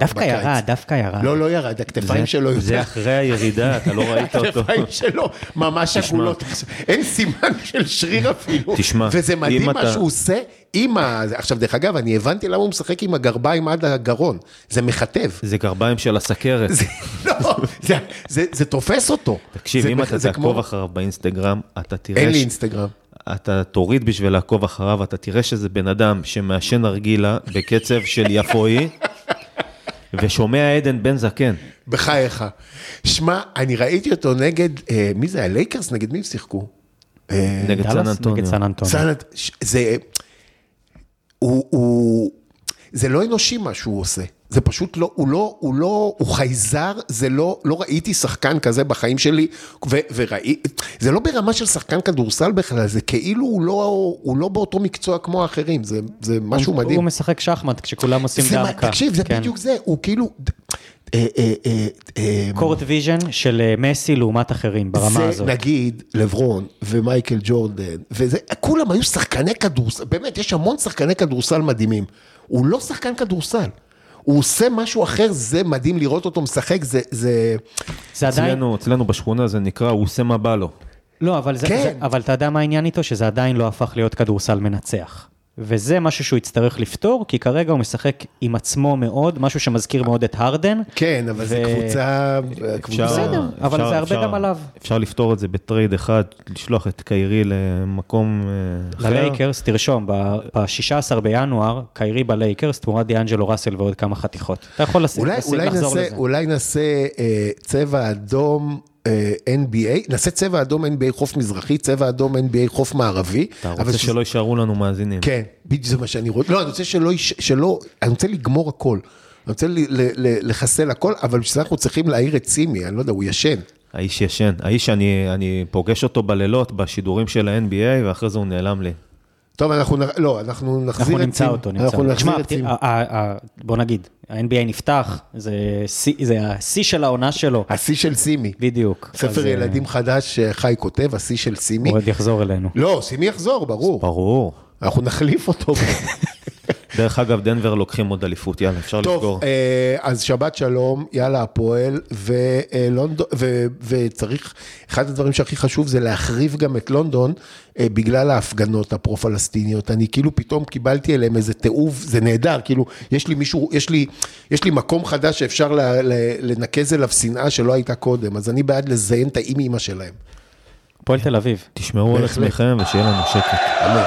דווקא בקיץ. ירד, דווקא ירד. לא, לא ירד, הכתפיים שלו זה. אחרי הירידה, אתה לא ראית אותו. הכתפיים שלו ממש. עגולות. אין סימן של שריר אפילו. תשמע, וזה מדהים מה שהוא עושה עם ה... עכשיו, דרך אגב, אני הבנתי למה הוא משחק עם הגרביים עד הגרון. זה מכתב. זה גרביים של הסכרת. זה, לא, זה, זה, זה תופס אותו. תקשיב, זה- אם אתה תעקוב כמו- אחריו באינסטגרם, אתה תראה... אין לי ש- אינסטגרם. אתה תוריד בשביל לעקוב אחריו, אתה תראה שזה בן אדם שמעשן נרגילה בקצב של יפואי, ושומע עדן בן זקן. בחייך. שמע, אני ראיתי אותו נגד, אה, מי זה היה? לייקרס? נגד מי הם שיחקו? אה, נגד סן אנטוניו. נגד סן אנטוניו. זה, הוא, הוא, זה לא אנושי מה שהוא עושה. זה פשוט לא, הוא לא, הוא לא, הוא חייזר, זה לא, לא ראיתי שחקן כזה בחיים שלי, ו, וראי, זה לא ברמה של שחקן כדורסל בכלל, זה כאילו הוא לא, הוא לא באותו מקצוע כמו האחרים, זה, זה משהו הוא- מדהים. הוא משחק שחמט כשכולם עושים זה, דמקה. תקשיב, זה כן. בדיוק זה, הוא כאילו, אה, אה, אה, אה, court vision של אה, מסי לעומת אחרים ברמה זה הזאת. נגיד לברון ומייקל ג'ורדן, וזה, כולם היו שחקני כדורסל, באמת, יש המון שחקני כדורסל מדהימים. הוא לא שחקן כדורסל. הוא עושה משהו אחר, זה מדהים לראות אותו משחק, זה, זה... זה עדיין... אצלנו, אצלנו בשכונה זה נקרא, הוא עושה מה בא לו. לא, אבל, זה, כן. זה, אבל אתה יודע מה העניין איתו? שזה עדיין לא הפך להיות כדורסל מנצח. וזה משהו שהוא יצטרך לפתור, כי כרגע הוא משחק עם עצמו מאוד, משהו שמזכיר מאוד את הרדן. כן, אבל זו ו- קבוצה... קבוצה- בסדר, אבל אפשר- זה הרבה אפשר- גם עליו. אפשר לפתור את זה בטרייד אחד, לשלוח את קיירי למקום אה, אחר. ללייקרס, תרשום, ב-16 בינואר, קיירי בלייקרס, תמורת דיאנג'לו ראסל ועוד כמה חתיכות. אתה יכול לשים, אולי, לשים, אולי, לחזור נעשה, לזה. אולי נעשה אה, צבע אדום NBA, נעשה צבע אדום NBA חוף מזרחי, צבע אדום NBA חוף מערבי. אתה רוצה שלא יישארו לנו מאזינים. כן, בדיוק זה מה שאני רוצה. לא, אני רוצה שלא, שלא, אני רוצה לגמור הכל. אני רוצה לחסל הכל, אבל בשביל זה אנחנו צריכים להעיר את סימי, אני לא יודע, הוא ישן. האיש ישן, האיש שאני אני פוגש אותו בלילות בשידורים של ה-NBA, ואחרי זה הוא נעלם לי. טוב, אנחנו, לא, אנחנו נחזיר אנחנו נמצא. אותו, נמצא אנחנו אותו. נחזיר תשמע, את ה- בוא נגיד, ה-NBA נפתח, זה שיא- זה השיא של העונה שלו, השיא של סימי. בדיוק. ספר אה, ילדים חדש שחי כותב, השיא של סימי. הוא עוד יחזור אלינו. לא, סימי יחזור, ברור. ברור. אנחנו נחליף אותו. דרך אגב, דנבר לוקחים עוד אליפות, יאללה, אפשר לסגור. טוב, אה, אז שבת שלום, יאללה הפועל, ולונדון, ו- וצריך, אחד הדברים שהכי חשוב זה להחריב גם את לונדון, אה, בגלל ההפגנות הפרו-פלסטיניות. אני כאילו פתאום קיבלתי אליהם איזה תיעוב, זה נהדר, כאילו, יש לי מישהו, יש לי, יש לי מקום חדש שאפשר ל- ל- לנקז אליו שנאה שלא הייתה קודם, אז אני בעד לזיין את האימא אימא שלהם. הפועל תל אביב. תשמרו על. עצמכם ושיהיה לנו שקט. אמן.